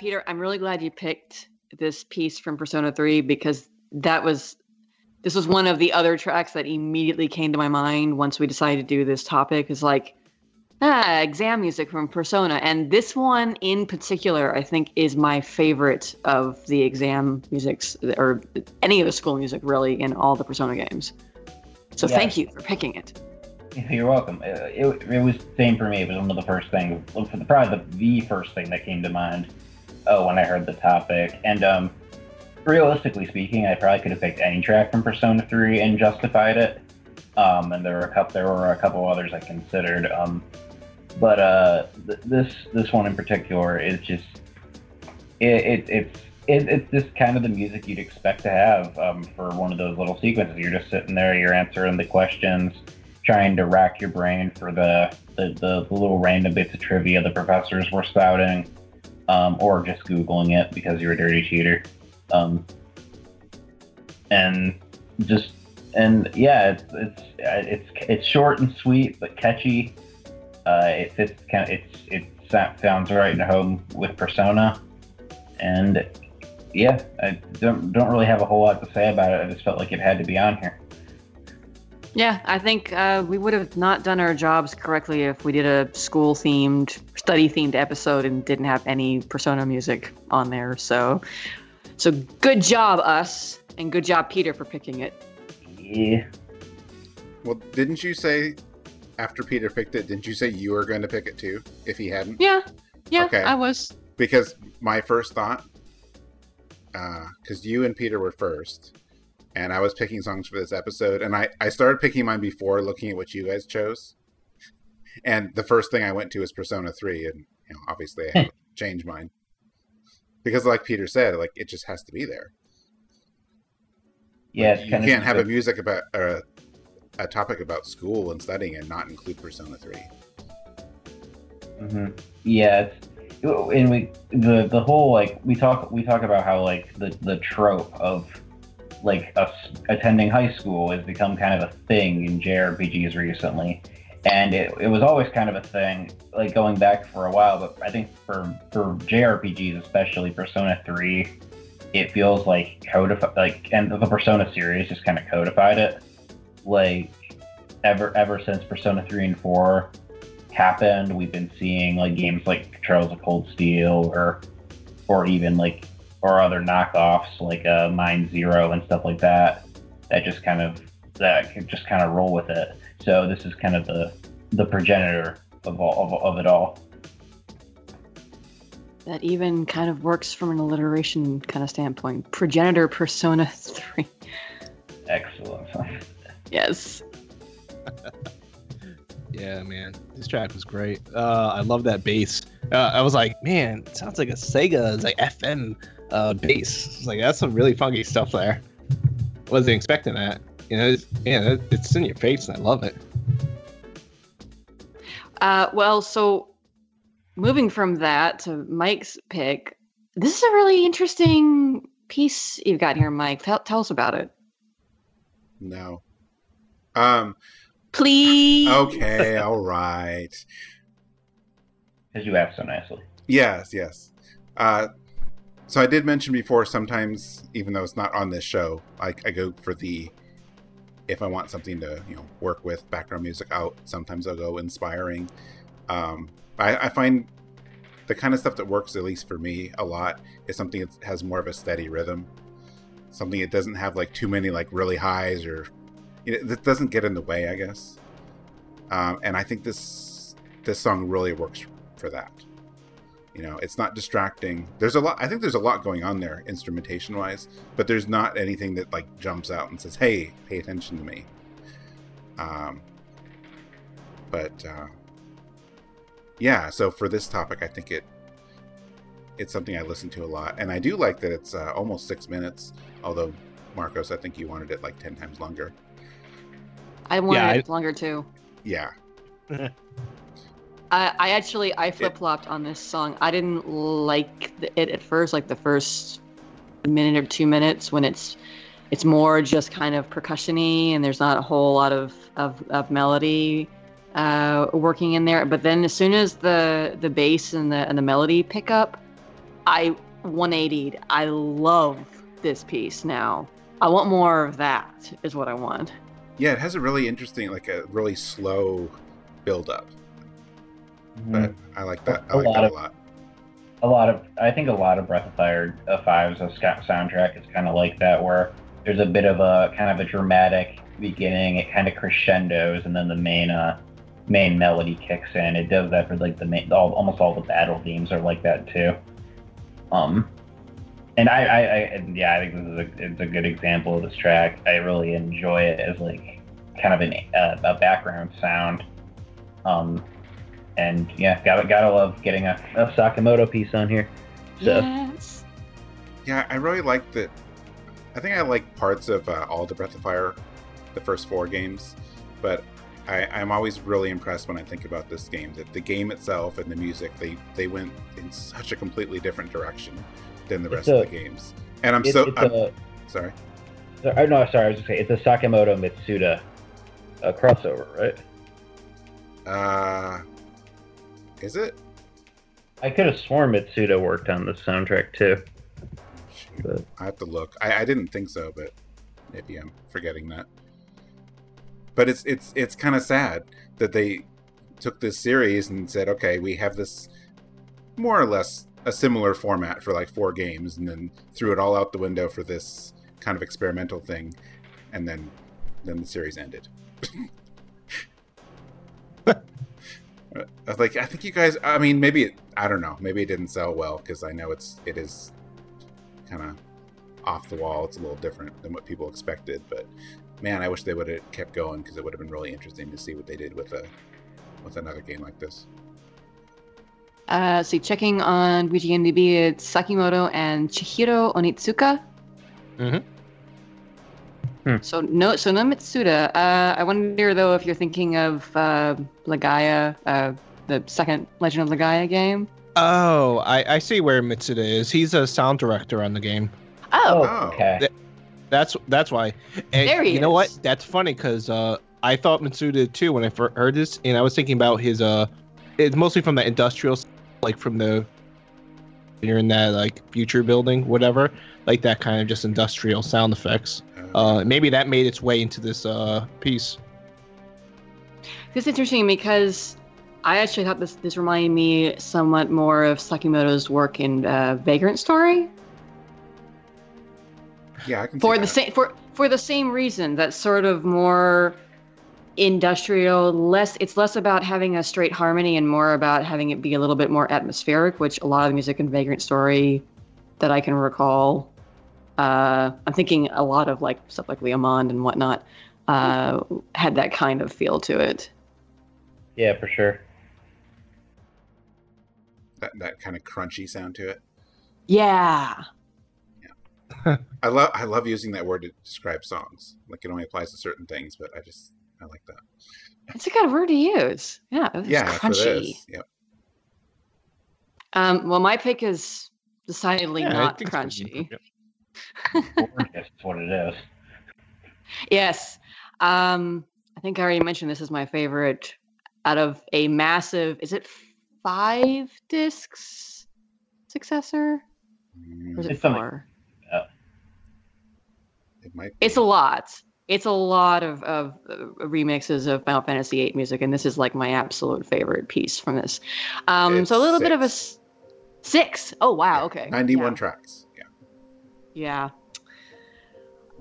Peter, I'm really glad you picked this piece from Persona 3 because that was this was one of the other tracks that immediately came to my mind once we decided to do this topic is like ah exam music from Persona and this one in particular I think is my favorite of the exam musics or any of the school music really in all the Persona games. So Yeah. thank you for picking it. You're welcome. Uh, It, it was same for me. It was one of the first things, the- probably the, the first thing that came to mind uh, when I heard the topic. And um, realistically speaking, I probably could have picked any track from Persona 3 and justified it. Um, and there were a couple. There were a couple others I considered. Um, but uh, th- this this one in particular is just it, it it's it, it's just kind of the music you'd expect to have um, for one of those little sequences. You're just sitting there, you're answering the questions, trying to rack your brain for the the, the, the little random bits of trivia the professors were spouting, um, or just googling it because you're a dirty cheater, um, and just and yeah, it's it's it's it's short and sweet but catchy. Uh, it fits kind of it's it sounds right in home with Persona, and yeah, I don't don't really have a whole lot to say about it. I just felt like it had to be on here. Yeah, I think uh, we would have not done our jobs correctly if we did a school themed, study themed episode and didn't have any Persona music on there. So, so good job us, and good job Peter for picking it. Yeah. Well, didn't you say after Peter picked it? Didn't you say you were going to pick it too if he hadn't? Yeah, yeah, Okay. I was. Because my first thought, because you and Peter were first, and I was picking songs for this episode, and I I started picking mine before looking at what you guys chose, and the first thing I went to was Persona Three, and you know obviously I had to change mine. Because, like Peter said, like it just has to be there. Yeah, it's you can't have a music about uh, a topic about school and studying and not include Persona Three. hmm Yeah, it's, and we the the whole like we talk we talk about how like the the trope of like us attending high school has become kind of a thing in JRPGs recently, and it, it was always kind of a thing like going back for a while. But I think for for JRPGs, especially Persona Three, it feels like codified like and the Persona series just kind of codified it. Like ever ever since Persona Three and Four happened, we've been seeing like games like Trails of Cold Steel or or even like or other knockoffs like uh, Mind Zero and stuff like that that just kind of that could just kind of roll with it. So this is kind of the the progenitor of all of, of it all. That even kind of works from an alliteration kind of standpoint. Progenitor Persona 3. Excellent. <laughs> Yes. <laughs> Yeah, man, this track was great. Uh, I love that bass. Uh, I was like, man, it sounds like a Sega, it's like FM uh, bass. It's like that's some really funky stuff there. Wasn't expecting that. You know, it's, yeah, it's in your face, and I love it. Uh, well, so moving from that to Mike's pick, this is a really interesting piece you've got here, Mike. Tell, tell us about it. No. Um. Please. Okay. <laughs> all right. Because you asked so nicely. Yes, yes. Uh, so I did mention before. Sometimes, even though it's not on this show, I, I go for the if I want something to you know work with background music out, sometimes I'll go inspiring. Um, I, I find the kind of stuff that works at least for me a lot is something that has more of a steady rhythm, something that doesn't have like too many like really highs or you know, that doesn't get in the way, I guess. Um, and I think this this song really works for that. You know, it's not distracting. There's a lot. I think there's a lot going on there, instrumentation wise, but there's not anything that like jumps out and says, "Hey, pay attention to me." Um, but uh, yeah, so for this topic, I think it it's something I listen to a lot, and I do like that it's uh, almost six minutes. Although, Marcos, I think you wanted it like ten times longer. I wanted Yeah, it longer too. Yeah, <laughs> I, I actually I flip flopped on this song. I didn't like the- it at first, like the first minute or two minutes when it's it's more just kind of percussiony and there's not a whole lot of of, of melody uh, working in there. But then as soon as the the bass and the and the melody pick up, I 180'd. I love this piece now. I want more of that. Is what I want. yeah, it has a really interesting, like a really slow build up. But I like that. I A like lot that of- a lot. a lot of I think a lot of Breath of Fire uh, 5's uh, soundtrack is kind of like that, where there's a bit of a kind of a dramatic beginning, it kind of crescendos, and then the main uh, main melody kicks in. It does that for like the main, all, almost all the battle themes are like that too. Um, and I, I, I yeah, I think this is a it's a good example of this track. I really enjoy it as like kind of an uh, a background sound. Um, and yeah, gotta gotta love getting a, a Sakimoto piece on here. So Yes. Yeah, I really like that. I think I like parts of uh, all the Breath of Fire, the first four games, but I, I'm always really impressed when I think about this game that the game itself and the music they they went in such a completely different direction than the It's rest of the games. And I'm it's, so I'm, a sorry. sorry, no, sorry, I was just saying it's a Sakimoto Mitsuda uh, crossover, right? Uh, is it? I could have sworn Mitsuda worked on the soundtrack too. But- I have to look. I, I didn't think so, but maybe I'm forgetting that. But it's it's it's kind of sad that they took this series and said, okay, we have this more or less a similar format for like four games, and then threw it all out the window for this kind of experimental thing, and then then the series ended. <laughs> Uh, I was like, I think you guys. I mean, maybe it, I don't know. Maybe it didn't sell well because I know it's it is kind of off the wall. It's a little different than what people expected, but man, I wish they would have kept going because it would have been really interesting to see what they did with a with another game like this. Uh, see, checking on VGMdb, it's Sakimoto and Chihiro Onitsuka. Mhm. Hmm. So no, so no Mitsuda. Uh, I wonder though if you're thinking of uh, Legaia, uh, the second Legend of Legaia game. Oh, I, I see where Mitsuda is. He's a sound director on the game. Oh, Oh. okay. That's that's why. And There he you know what? That's funny because uh, I thought Mitsuda too when I first heard this, and I was thinking about his uh, it's mostly from the industrial, like from the you're in that like future building, whatever, like that kind of just industrial sound effects. Uh, maybe that made its way into this uh piece. This is interesting because I actually thought this this reminded me somewhat more of Sakimoto's work in uh, Vagrant Story yeah, I can for see the same for for the same reason. That sort of more industrial, less. It's less about having a straight harmony and more about having it be a little bit more atmospheric, which a lot of the music in Vagrant Story that I can recall. Uh, I'm thinking a lot of like stuff like Leá Monde and whatnot uh, had that kind of feel to it. Yeah, for sure. that that kind of crunchy sound to it. Yeah. yeah. <laughs> I love I love using that word to describe songs. Like it only applies to certain things, but I just I like that. It's a good word to use. Yeah, it's yeah, for crunchy. this. Yep. Um, well, my pick is decidedly Yeah, not think it's pretty- crunchy. yep. Gorgeous is what it is. Yes. Um, I think I already mentioned this is my favorite out of a massive, is it five discs successor? Or is it It's something- four? It might. It's a lot. it's a lot of, of uh, remixes of Final Fantasy VIII music, and this is like my absolute favorite piece from this. Um, so a little bit of a six. six. Oh wow, okay, 91 Yeah. tracks. Yeah.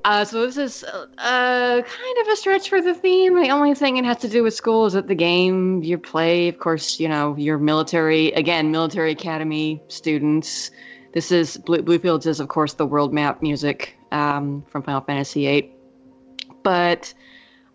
Uh, so this is uh, uh, kind of a stretch for the theme. The only thing it has to do with school is that the game you play, of course, you know, your military, again, military academy students. This is Blue, Bluefields is, of course, the world map music um, from Final Fantasy VIII. But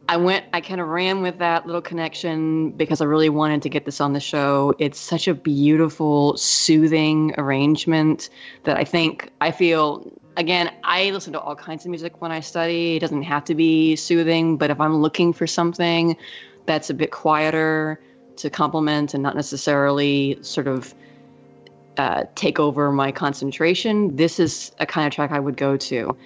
I went, I kind of ran with that little connection because I really wanted to get this on the show. It's such a beautiful, soothing arrangement that I think I feel again, I listen to all kinds of music when I study. It doesn't have to be soothing, but if I'm looking for something that's a bit quieter to complement and not necessarily sort of uh, take over my concentration, this is a kind of track I would go to.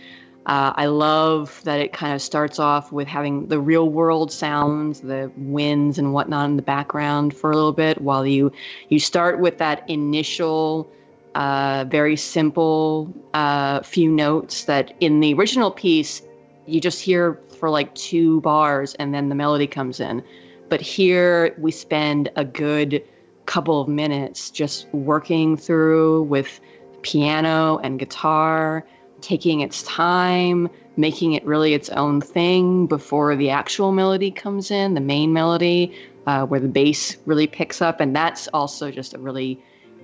Uh, I love that it kind of starts off with having the real world sounds, the winds and whatnot in the background for a little bit, while you you start with that initial uh, very simple uh, few notes that in the original piece you just hear for like two bars and then the melody comes in. But here we spend a good couple of minutes just working through with piano and guitar, taking its time, making it really its own thing before the actual melody comes in, the main melody, uh, where the bass really picks up. And that's also just a really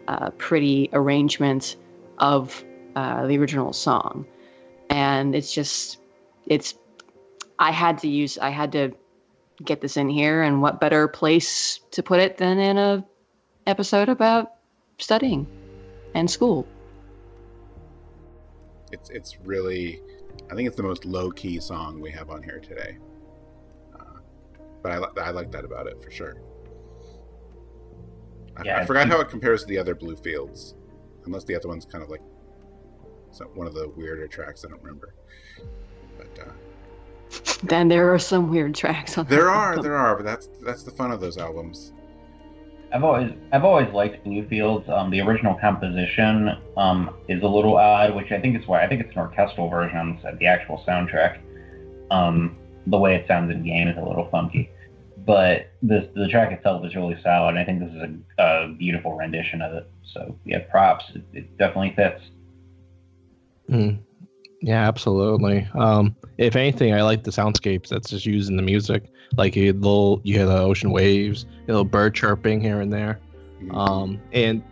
uh, pretty arrangement of uh, the original song, and it's just it's. I had to use. I had to get this in here, and what better place to put it than in a episode about studying and school. It's it's really, I think it's the most low key song we have on here today. Uh, but I, li- I like that about it for sure. I, Yeah, I forgot how it compares to the other blue fields, unless the other one's kind of like some, one of the weirder tracks I don't remember. But uh, Then there are some weird tracks on there are, album. there are, but that's that's the fun of those albums. I've always I've always liked Bluefields. Um, the original composition um, is a little odd, which I think is why I think it's an orchestral version on the- actual soundtrack. Um, the way it sounds in game is a little funky, but the the track itself is really solid. And I think this is a, a beautiful rendition of it. So yeah, props. It, it definitely fits. Mm. Yeah, absolutely. Um, if anything, I like the soundscapes that's just used in the music. Like a little, you hear the ocean waves, a little bird chirping here and there. Mhm. Um, and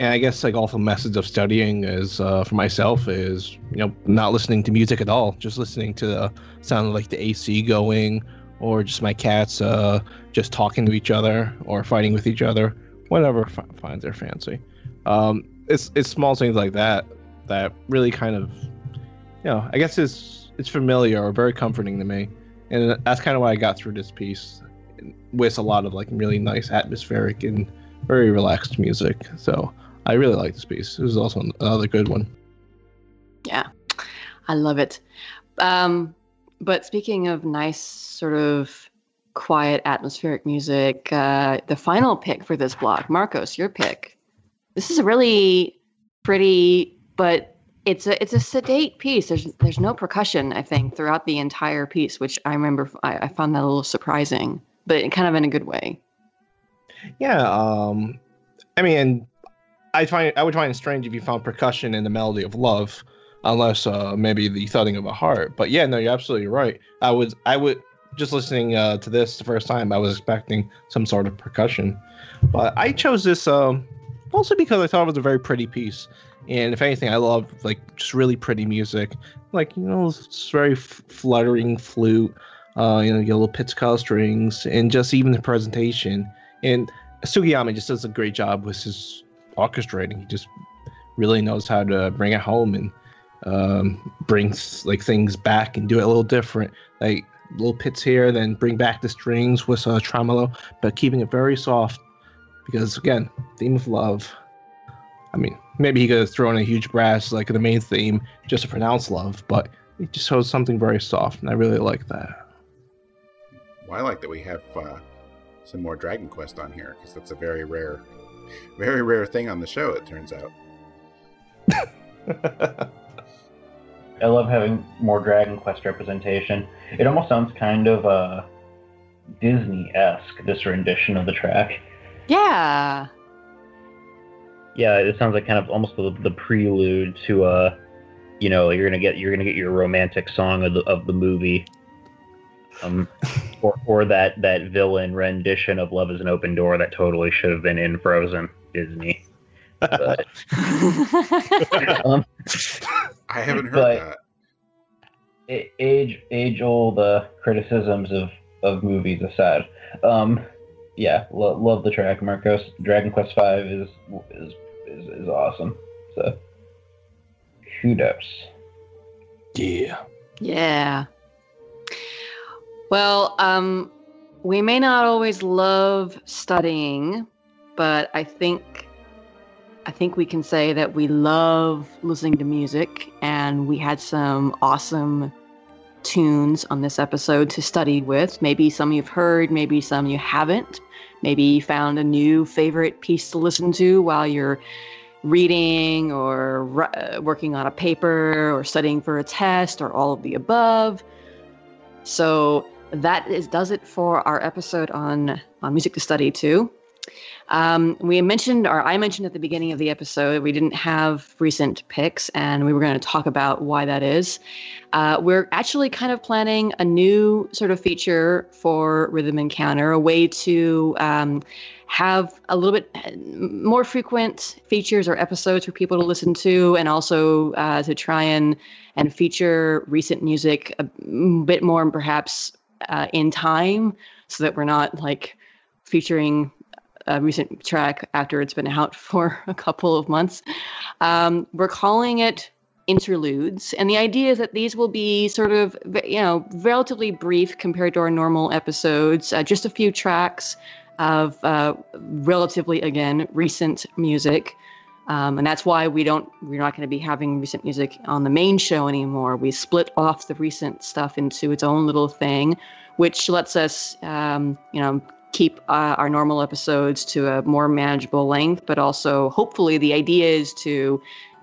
and I guess like also message of studying is uh, for myself is you know not listening to music at all, just listening to the sound of like the AC going, or just my cats uh, just talking to each other or fighting with each other, whatever fi- finds their fancy. Um, it's it's small things like that that really kind of you know I guess it's it's familiar or very comforting to me, and that's kind of why I got through this piece with a lot of like really nice atmospheric and very relaxed music. So I really like this piece. It was also another good one. Yeah, I love it. Um, but speaking of nice, sort of quiet, atmospheric music, uh, the final pick for this block, Marcos, your pick. This is a really pretty, but it's a it's a sedate piece. There's there's no percussion, I think, throughout the entire piece, which I remember I, I found that a little surprising, but kind of in a good way. Yeah. Um, I mean, I find I would find it strange if you found percussion in the melody of love, unless uh, maybe the thudding of a heart. But yeah, no, you're absolutely right. I would I would just listening uh, to this the first time, I was expecting some sort of percussion, but I chose this um, mostly because I thought it was a very pretty piece. And if anything, I love like just really pretty music, like you know, it's very f- fluttering flute, uh, you know, little pizzicato strings, and just even the presentation. And Sugiyama just does a great job with his orchestrating. He just really knows how to bring it home and um, brings like things back and do it a little different, like little pits here, then bring back the strings with a tremolo, but keeping it very soft. Because again, theme of love. I mean, maybe he could have thrown a huge brass like the main theme just to pronounce love, but it just shows something very soft, and I really like that. Well, I like that we have uh, some more Dragon Quest on here because that's a very rare, <laughs> very rare thing on the show. It turns out. <laughs> I love having more Dragon Quest representation. It almost sounds kind of uh, Disney-esque. This rendition of the track. Yeah. Yeah, it sounds like kind of almost the, the prelude to uh, you know, you're gonna get you're gonna get your romantic song of the of the movie. Um, <laughs> or or that that villain rendition of "Love Is an Open Door" that totally should have been in Frozen Disney. But, <laughs> um, I haven't heard But- that. age age old uh, criticisms of of movies aside, um, yeah, lo- love the track. Marcos Dragon Quest Five is is is, is awesome. So kudos. Yeah. Yeah. Well, um, we may not always love studying, but I think I think we can say that we love listening to music, and we had some awesome tunes on this episode to study with. Maybe some you've heard, maybe some you haven't. Maybe you found a new favorite piece to listen to while you're reading or uh, working on a paper or studying for a test or all of the above. So that is does it for our episode on on music to study too. Um, we mentioned, or I mentioned at the beginning of the episode, we didn't have recent picks, and we were going to talk about why that is. Uh, we're actually kind of planning a new sort of feature for Rhythm Encounter, a way to um, have a little bit uh, more frequent features or episodes for people to listen to, and also uh, to try and and feature recent music a bit more, and perhaps uh, in time, so that we're not like featuring a recent track after it's been out <laughs> for a couple of months. Um, we're calling it interludes, and the idea is that these will be sort of you know relatively brief compared to our normal episodes, uh, just a few tracks of uh, relatively again recent music. Um, and that's why we don't we're not going to be having recent music on the main show anymore we split off the recent stuff into its own little thing which lets us um, you know keep uh, our normal episodes to a more manageable length but also hopefully the idea is to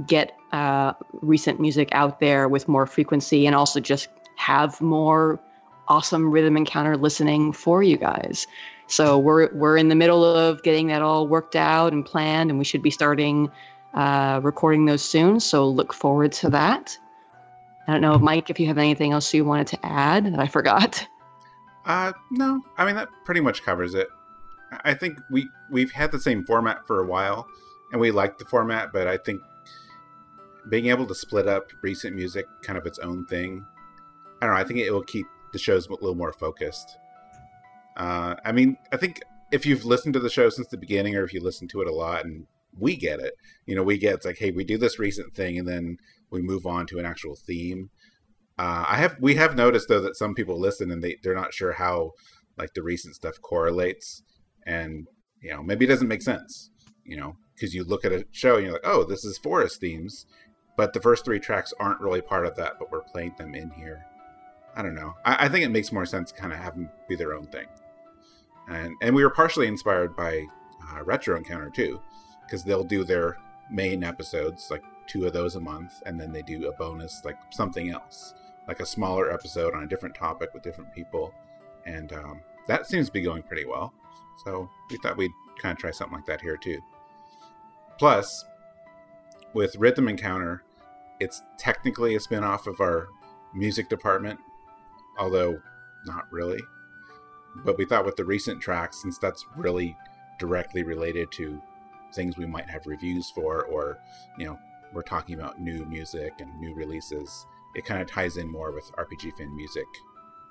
get uh, recent music out there with more frequency and also just have more awesome rhythm encounter listening for you guys so we're we're in the middle of getting that all worked out and planned, and we should be starting uh, recording those soon. So look forward to that. I don't know, Mike, if you have anything else you wanted to add that I forgot. <laughs> Uh, no. I mean that pretty much covers it. I think we we've had the same format for a while, and we like the format, but I think being able to split up recent music, kind of its own thing. I don't know. I think it will keep the shows a little more focused. Uh, I mean, I think if you've listened to the show since the beginning, or if you listen to it a lot, and we get it, you know, we get it's like, hey, we do this recent thing, and then we move on to an actual theme. Uh, I have we have noticed though that some people listen and they they're not sure how like the recent stuff correlates, and you know maybe it doesn't make sense, you know, because you look at a show and you're like, oh, this is forest themes, but the first three tracks aren't really part of that, but we're playing them in here. I don't know. I, I think it makes more sense kind of have them be their own thing, and and we were partially inspired by uh, Retro Encounter too, because they'll do their main episodes like two of those a month, and then they do a bonus like something else, like a smaller episode on a different topic with different people, and um, that seems to be going pretty well. So we thought we'd kind of try something like that here too. Plus, with Rhythm Encounter, it's technically a spin-off of our music department, although not really. But we thought with the recent tracks, since that's really directly related to things we might have reviews for, or you know, we're talking about new music and new releases, it kind of ties in more with RPG fan music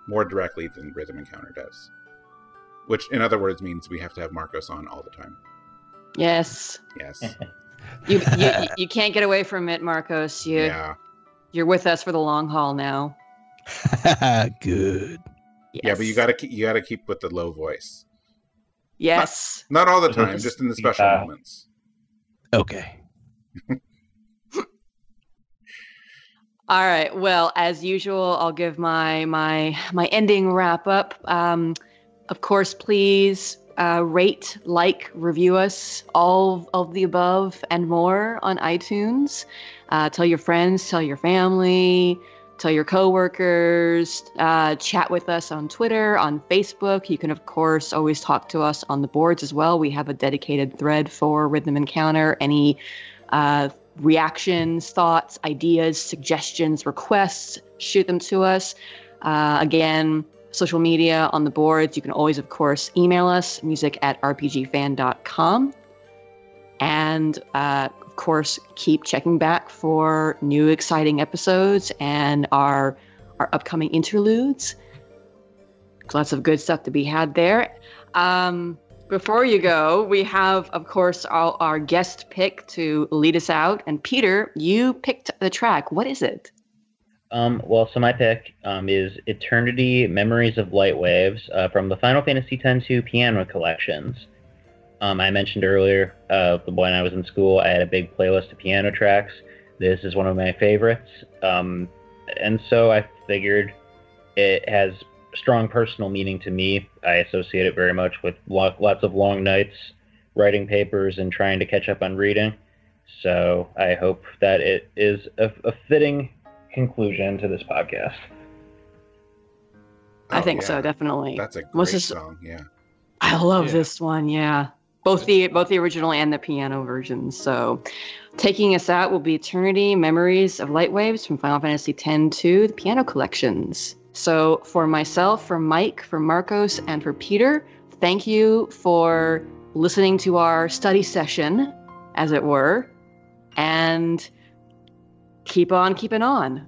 more directly than Rhythm Encounter does. Which, in other words, means we have to have Marcos on all the time. Yes, Yes. <laughs> you you, you can't get away from it, Marcos. You yeah. you're with us for the long haul now. <laughs> Good. Yeah, but you gotta keep, you gotta keep with the low voice. yes. Not all the time, just in the special Yeah. moments. Okay. <laughs> All right. Well, as usual, I'll give my my my ending wrap up. Um, of course, please uh, rate, like, review us, all of the above and more on iTunes. Uh, tell your friends, tell your family, tell your coworkers, uh, chat with us on Twitter, on Facebook. You can, of course, always talk to us on the boards as well. We have a dedicated thread for Rhythm Encounter. Any uh, reactions, thoughts, ideas, suggestions, requests, shoot them to us. Uh, again, social media on the boards. You can always, of course, email us music at rpgfan.com. And uh, of course, keep checking back for new exciting episodes and our our upcoming interludes. Lots of good stuff to be had there. Um, before you go, we have, of course, our, our guest pick to lead us out. And Peter, you picked the track. What is it? Um, well, so my pick um, is Eternity Memories of Light Waves uh, from the Final Fantasy X-2 piano collections. Um, I mentioned earlier, uh, when I was in school, I had a big playlist of piano tracks. This is one of my favorites. Um, and so I figured it has strong personal meaning to me. I associate it very much with lo- lots of long nights writing papers and trying to catch up on reading. So I hope that it is a, a fitting conclusion to this podcast. I Oh, think yeah. so, definitely. That's a great this- song. Yeah. I love Yeah. this one. Yeah, both the both the original and the piano versions. So, taking us out will be Eternity Memories of Light Waves from Final Fantasy X-2, the piano collections. So, for myself, for Mike, for Marcos, and for Peter, thank you for listening to our study session, as it were, and keep on keeping on.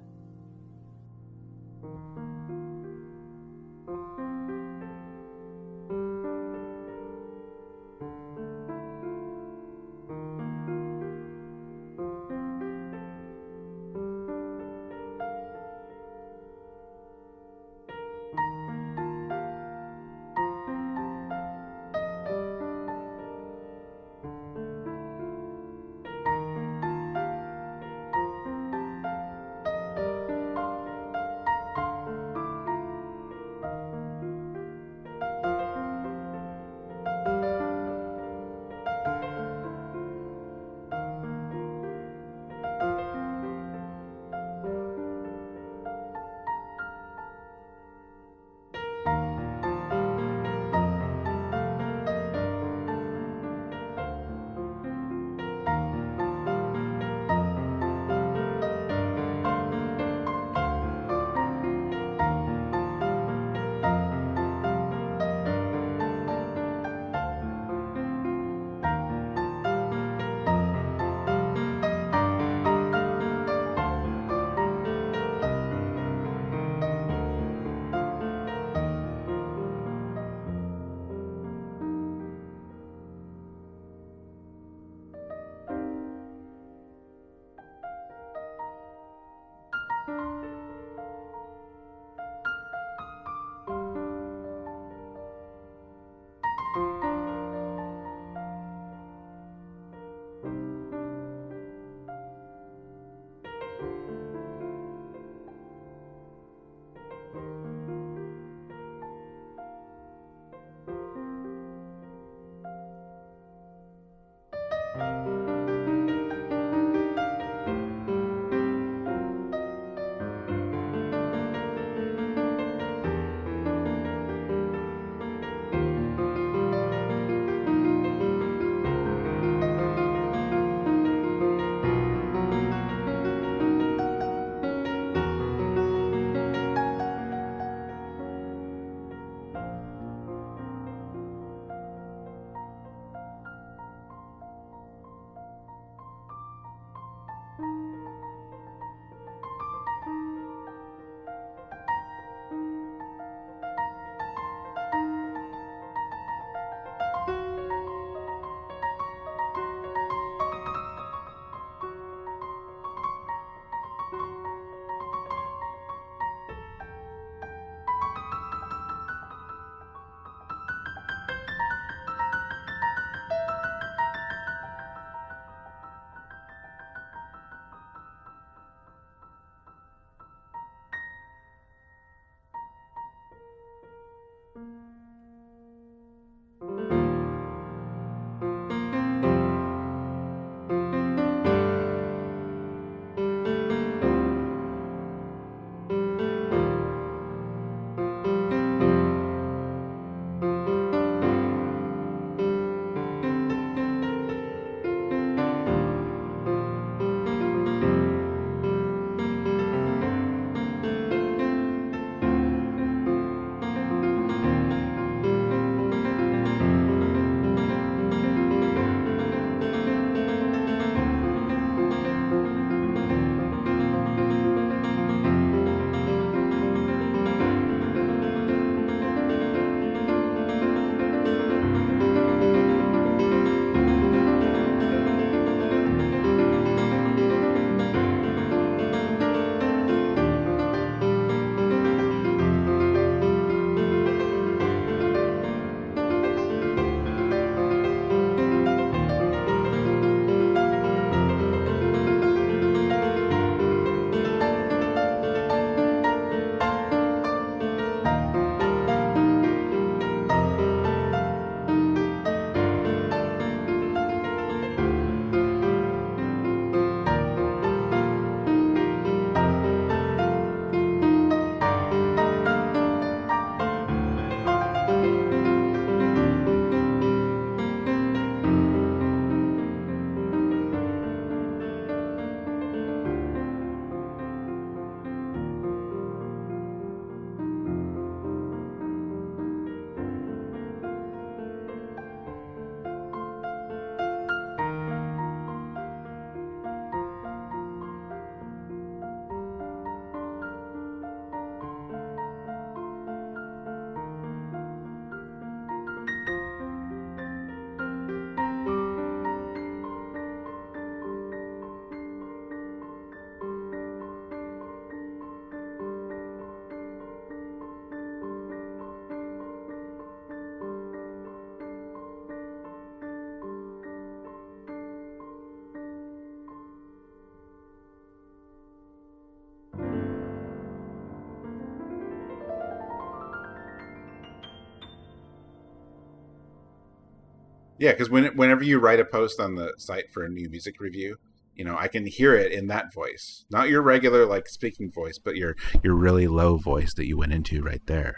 Yeah, because when, whenever you write a post on the site for a new music review, you know, I can hear it in that voice, not your regular like speaking voice, but your your really low voice that you went into right there.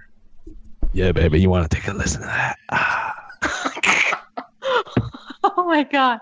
Yeah, baby, you want to take a listen to that? Ah. <laughs> oh my god.